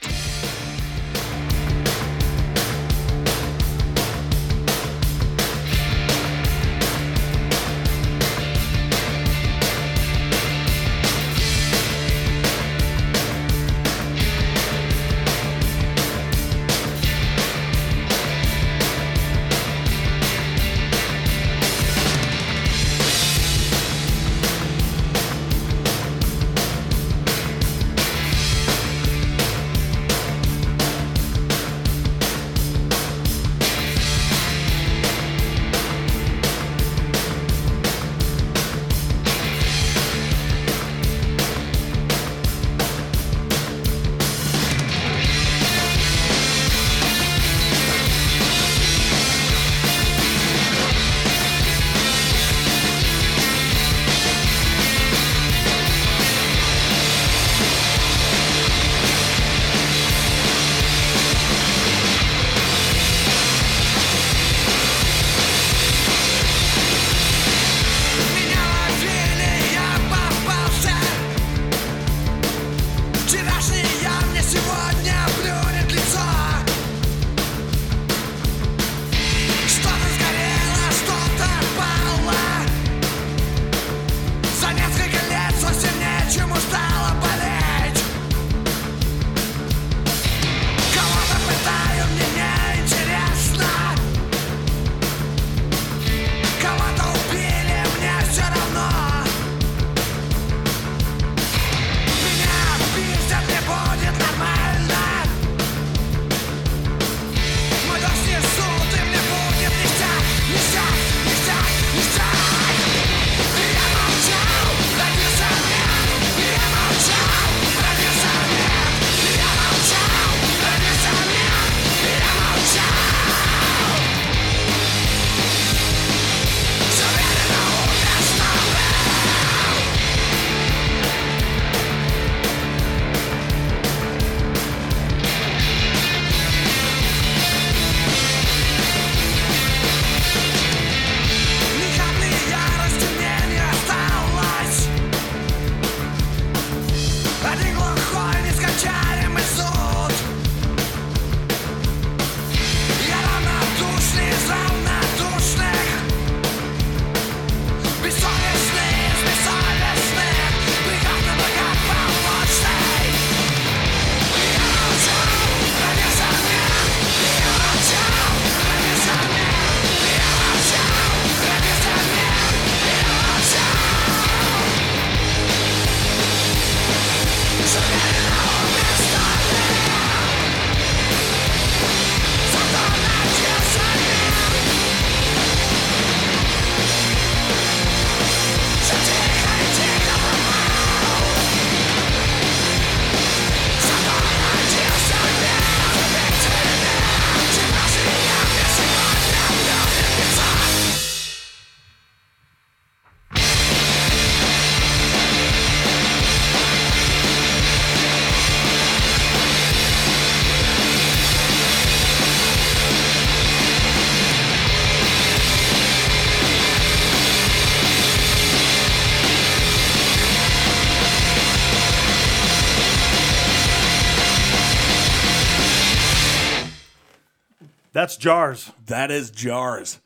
Jars. That is Jars.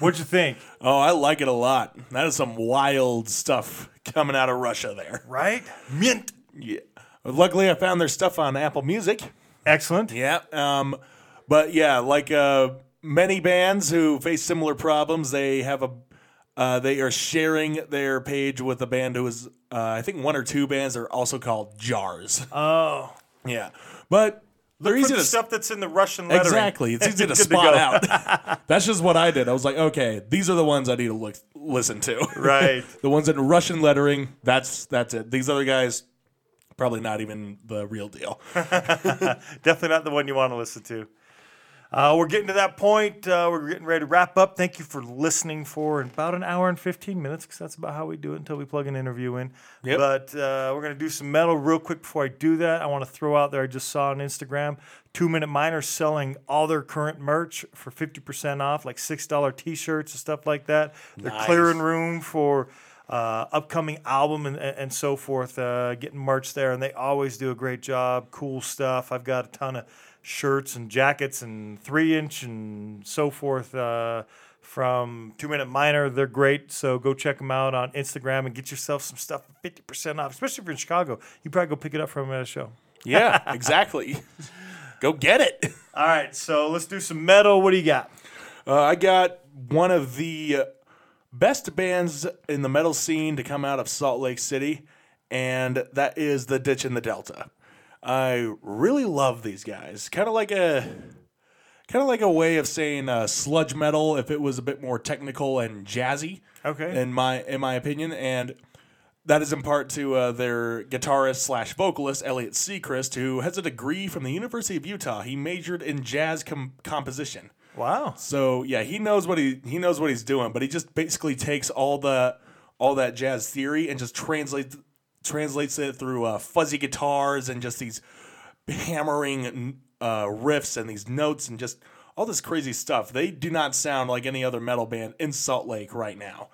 What'd you think? Oh, I like it a lot. That is some wild stuff coming out of Russia there. Right? Mint. Yeah. Luckily, I found their stuff on Apple Music. Excellent. Yeah. Um, but yeah, like uh, many bands who face similar problems, they have a uh, they are sharing their page with a band who is uh, I think one or two bands are also called Jars. Oh. yeah, but they're For easy the to stuff that's in the Russian lettering. exactly. It's easy to Good to spot out. That's just what I did. I was like, okay, these are the ones I need to look listen to. Right. the ones in Russian lettering. That's that's it. These other guys. Probably not even the real deal. Definitely not the one you want to listen to. Uh, we're getting to that point. Uh, we're getting ready to wrap up. Thank you for listening for about an hour and 15 minutes because that's about how we do it until we plug an interview in. Yep. But uh, we're going to do some metal real quick before I do that. I want to throw out there, I just saw on Instagram, Two Minute Minors selling all their current merch for 50% off, like $6 t shirts and stuff like that. They're Nice. clearing room for uh, upcoming album and, and so forth, uh, getting merch there, and they always do a great job. Cool stuff. I've got a ton of shirts and jackets and three inch and so forth uh, from Two Minute Minor. They're great, so go check them out on Instagram and get yourself some stuff fifty percent off. Especially if you're in Chicago, you probably go pick it up from them at a show. Yeah, exactly. Go get it. All right, so let's do some metal. What do you got? Uh, I got one of the uh, best bands in the metal scene to come out of Salt Lake City, and that is the Ditch and the Delta. I really love these guys. Kind of like a kind of like a way of saying uh, sludge metal if it was a bit more technical and jazzy. Okay. In my in my opinion, and that is in part to uh, their guitarist slash vocalist Elliot Seacrest, who has a degree from the University of Utah. He majored in jazz com- composition. Wow. So yeah, he knows what he he knows what he's doing, but he just basically takes all the all that jazz theory and just translates translates it through uh, fuzzy guitars and just these hammering uh, riffs and these notes and just all this crazy stuff. They do not sound like any other metal band in Salt Lake right now,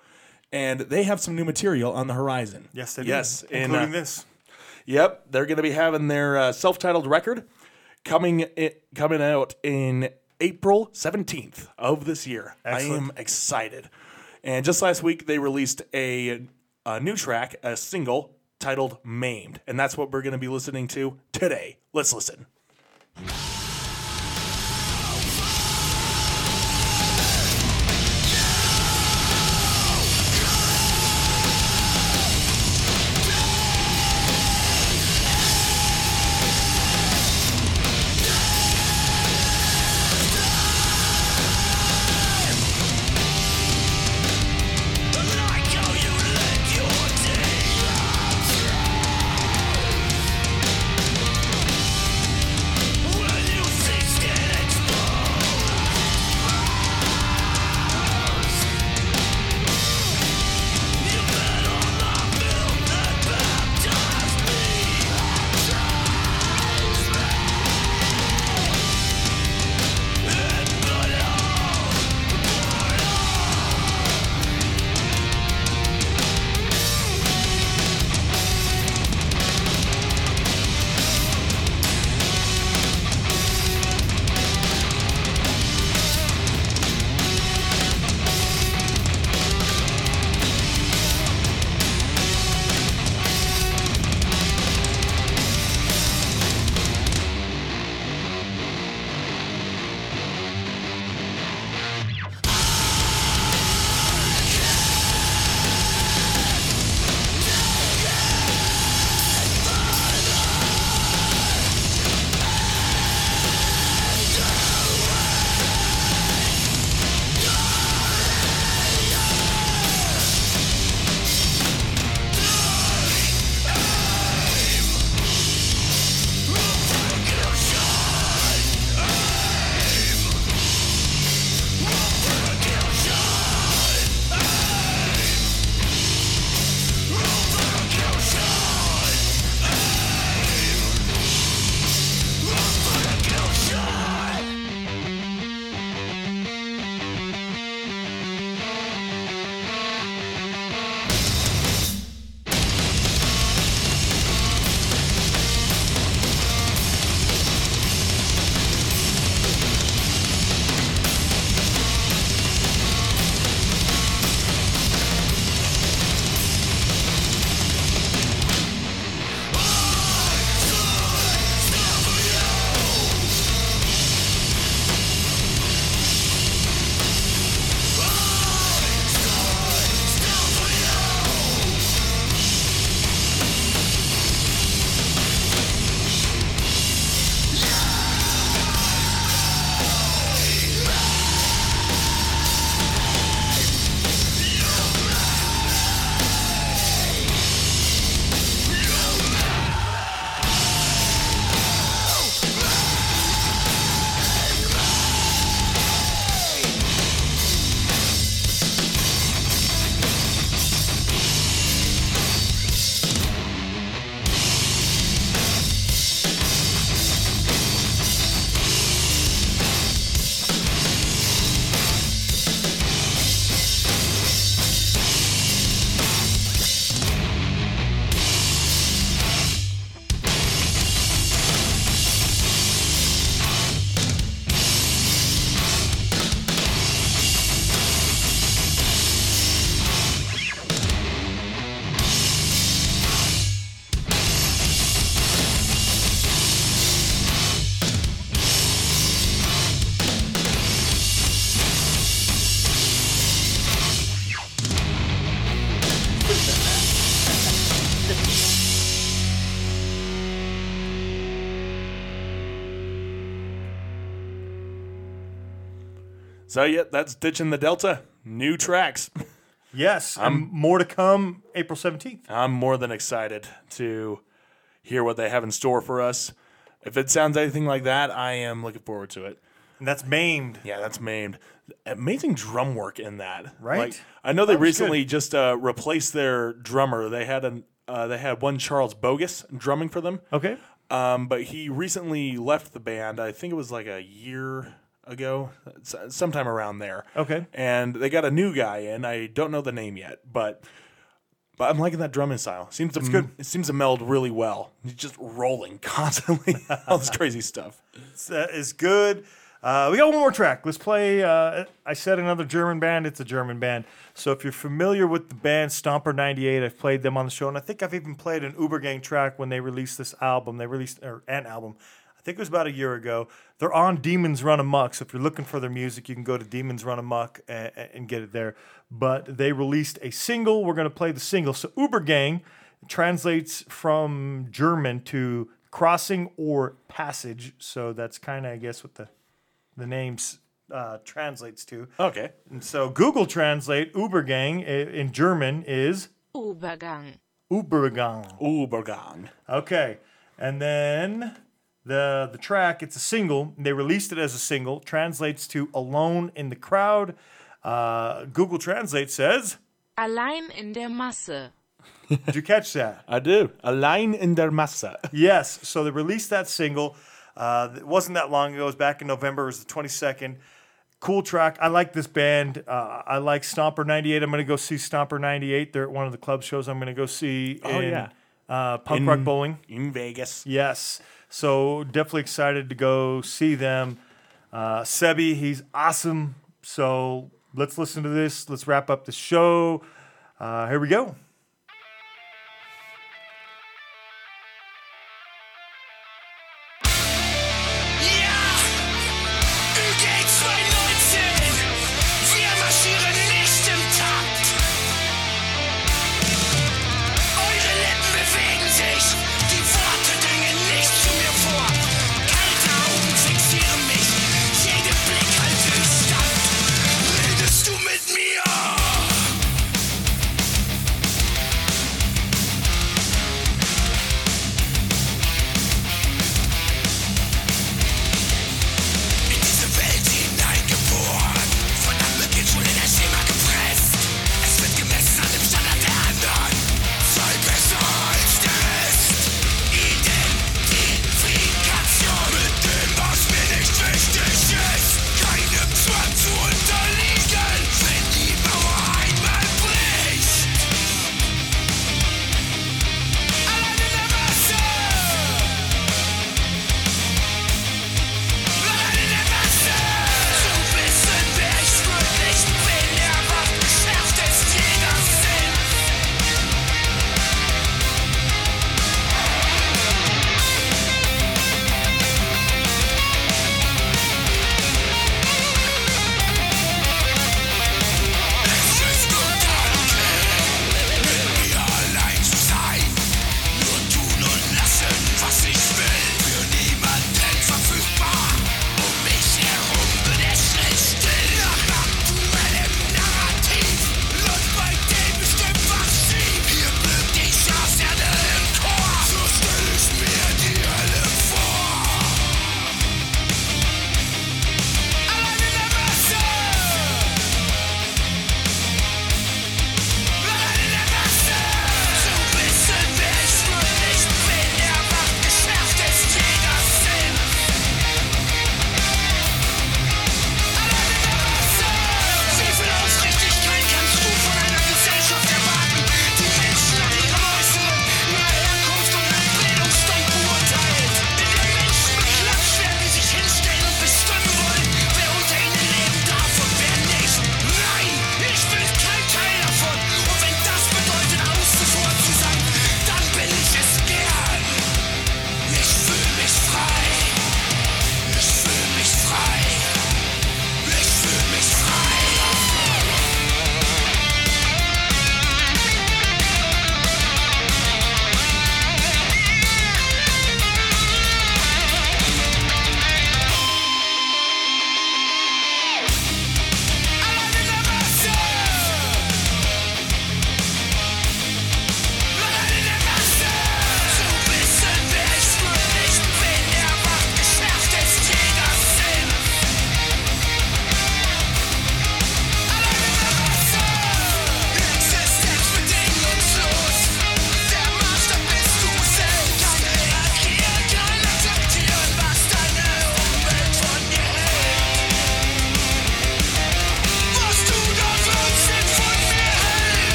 and they have some new material on the horizon. Yes, they do. yes, and, including uh, this. Yep, they're going to be having their uh, self-titled record coming i coming out in April 17th of this year. I am excited. And just last week they released a, a new track, a single titled Maimed, and that's what we're going to be listening to today. Let's listen. So yeah, that's Ditch and the Delta. New tracks. Yes, and more to come April 17th. I'm more than excited to hear what they have in store for us. If it sounds anything like that, I am looking forward to it. And that's maimed. Yeah, that's maimed. Amazing drum work in that. Right? Like, I know they recently just uh, replaced their drummer. They had an uh, they had one Charles Bogus drumming for them. Okay. Um, but he recently left the band. I think it was like a year ago, sometime around there. Okay. And they got a new guy in. I don't know the name yet, but but I'm liking that drumming style. Seems to good. It seems to meld really well. He's just rolling constantly. All this crazy stuff. That is good. Uh, we got one more track. Let's play. Uh, I said another German band. It's a German band. So if you're familiar with the band Stomper 98, I've played them on the show. And I think I've even played an Ubergang track when they released this album. They released or an album. I think it was about a year ago. They're on Demons Run Amok. So if you're looking for their music, you can go to Demons Run Amok and, and get it there. But they released a single. We're going to play the single. So Ubergang translates from German to crossing or passage. So that's kind of, I guess, what the the names uh, translates to. Okay. And so Google Translate Ubergang in German is Übergang. Ubergang. Ubergang. Okay, and then the the track it's a single. They released it as a single. Translates to Alone in the Crowd. Uh, Google Translate says, Allein in der Masse. "Did you catch that?" I do. A line in der Masse. Yes. So they released that single. Uh, it wasn't that long ago. It was back in November. It was the 22nd. Cool track. I like this band. Uh, I like Stomper 98. I'm going to go see Stomper 98. They're at one of the club shows I'm going to go see Oh, in yeah. uh, Punk In- Rock Bowling. In Vegas. Yes. So definitely excited to go see them. Uh, Sebi, he's awesome. So let's listen to this. Let's wrap up the show. Uh, here we go.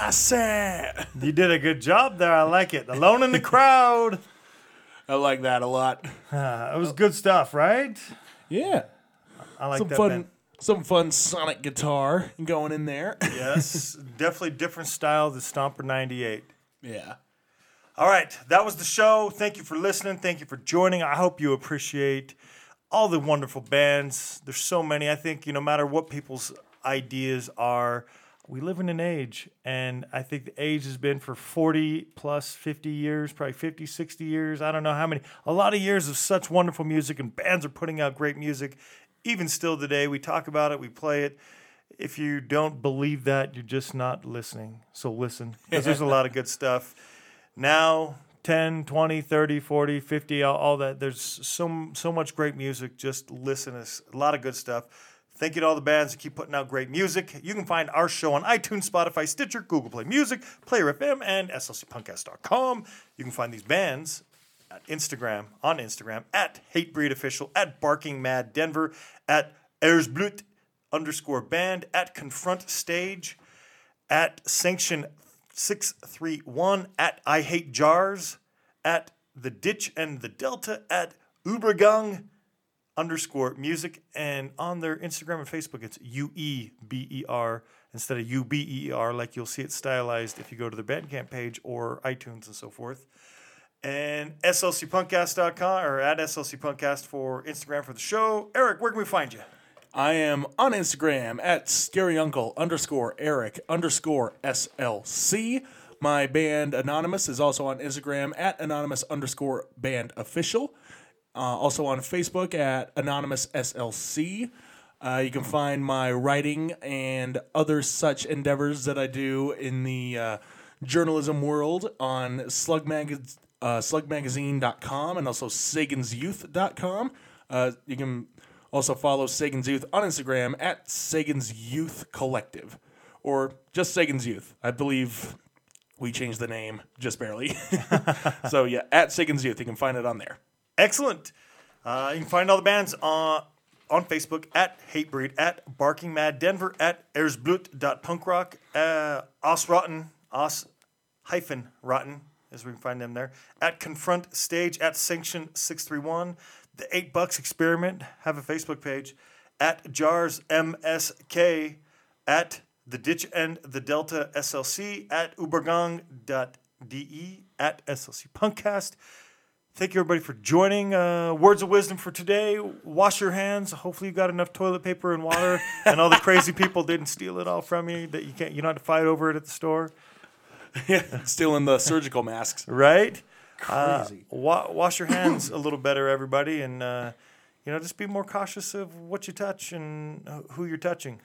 Der Masse. You did a good job there. I like it. Alone in the crowd. I like that a lot. Uh, it was good stuff, right? Yeah. I like some that. fun band. some fun sonic guitar going in there. Yes, definitely different style than Stomper 98. yeah. All right, that was the show. Thank you for listening. Thank you for joining. I hope you appreciate all the wonderful bands. There's so many. I think, you know, no matter what people's ideas are, we live in an age, and I think the age has been for 40 plus 50 years, probably 50, 60 years. I don't know how many. A lot of years of such wonderful music, and bands are putting out great music. Even still today, we talk about it, we play it. If you don't believe that, you're just not listening. So listen, because there's a lot of good stuff now 10 20 30 40 50 all, all that there's so so much great music just listen it's a lot of good stuff thank you to all the bands that keep putting out great music. You can find our show on itunes spotify stitcher google play music player fm and slcpunkcast.com you can find these bands at instagram on instagram at HateBreedOfficial, at barking mad denver at Erzblut underscore band at confront stage at sanction 631 at i hate jars at the ditch and the delta at ubergang underscore music and on their instagram and facebook it's u-e-b-e-r instead of u-b-e-r like you'll see it stylized if you go to the bandcamp page or itunes and so forth and slcpunkcast.com or at slcpunkcast for instagram for the show eric where can we find you I am on Instagram at scaryuncle underscore Eric underscore SLC. My band Anonymous is also on Instagram at anonymous underscore band official. Uh, also on Facebook at anonymous SLC. Uh, you can find my writing and other such endeavors that I do in the uh, journalism world on Slug, Mag- uh, slugmagazine.com and also sagansyouth.com. Uh, you can also follow Sagan's Youth on Instagram at Sagan's Youth Collective or just Sagan's Youth. I believe we changed the name just barely. so yeah, at Sagan's Youth. You can find it on there. Excellent. Uh, you can find all the bands on on Facebook at Hatebreed, at Barking Mad Denver, at Erzblut.punkrock, uh, Aus Rotten, Aus hyphen Rotten, as we can find them there, at Confront Stage, at Sanction 631, The Eight Bucks Experiment, have a Facebook page, at Jars MSK, at The Ditch and the Delta SLC, at Ubergang.de, at SLC Punkcast. Thank you, everybody, for joining. Uh, words of wisdom for today: Wash your hands. Hopefully, you got enough toilet paper and water, and all the crazy people didn't steal it all from you. That you can't, you don't have to fight over it at the store, Still in the surgical masks. right? Crazy. Wa- wash your hands a little better, everybody, and uh, you know, just be more cautious of what you touch and uh, who you're touching.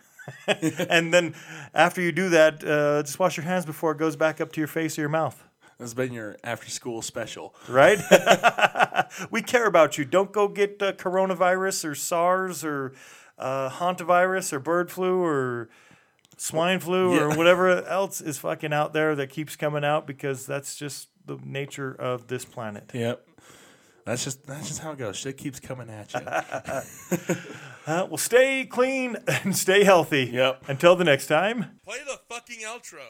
and then, after you do that, uh, just wash your hands before it goes back up to your face or your mouth. This has been your after school special. right? we care about you. Don't go get uh, coronavirus or SARS or uh, hantavirus or bird flu or swine flu or whatever else is fucking out there that keeps coming out because that's just the nature of this planet. Yep. That's just that's just how it goes. Shit keeps coming at you. Uh, well, stay clean and stay healthy. Yep. Until the next time. Play the fucking outro.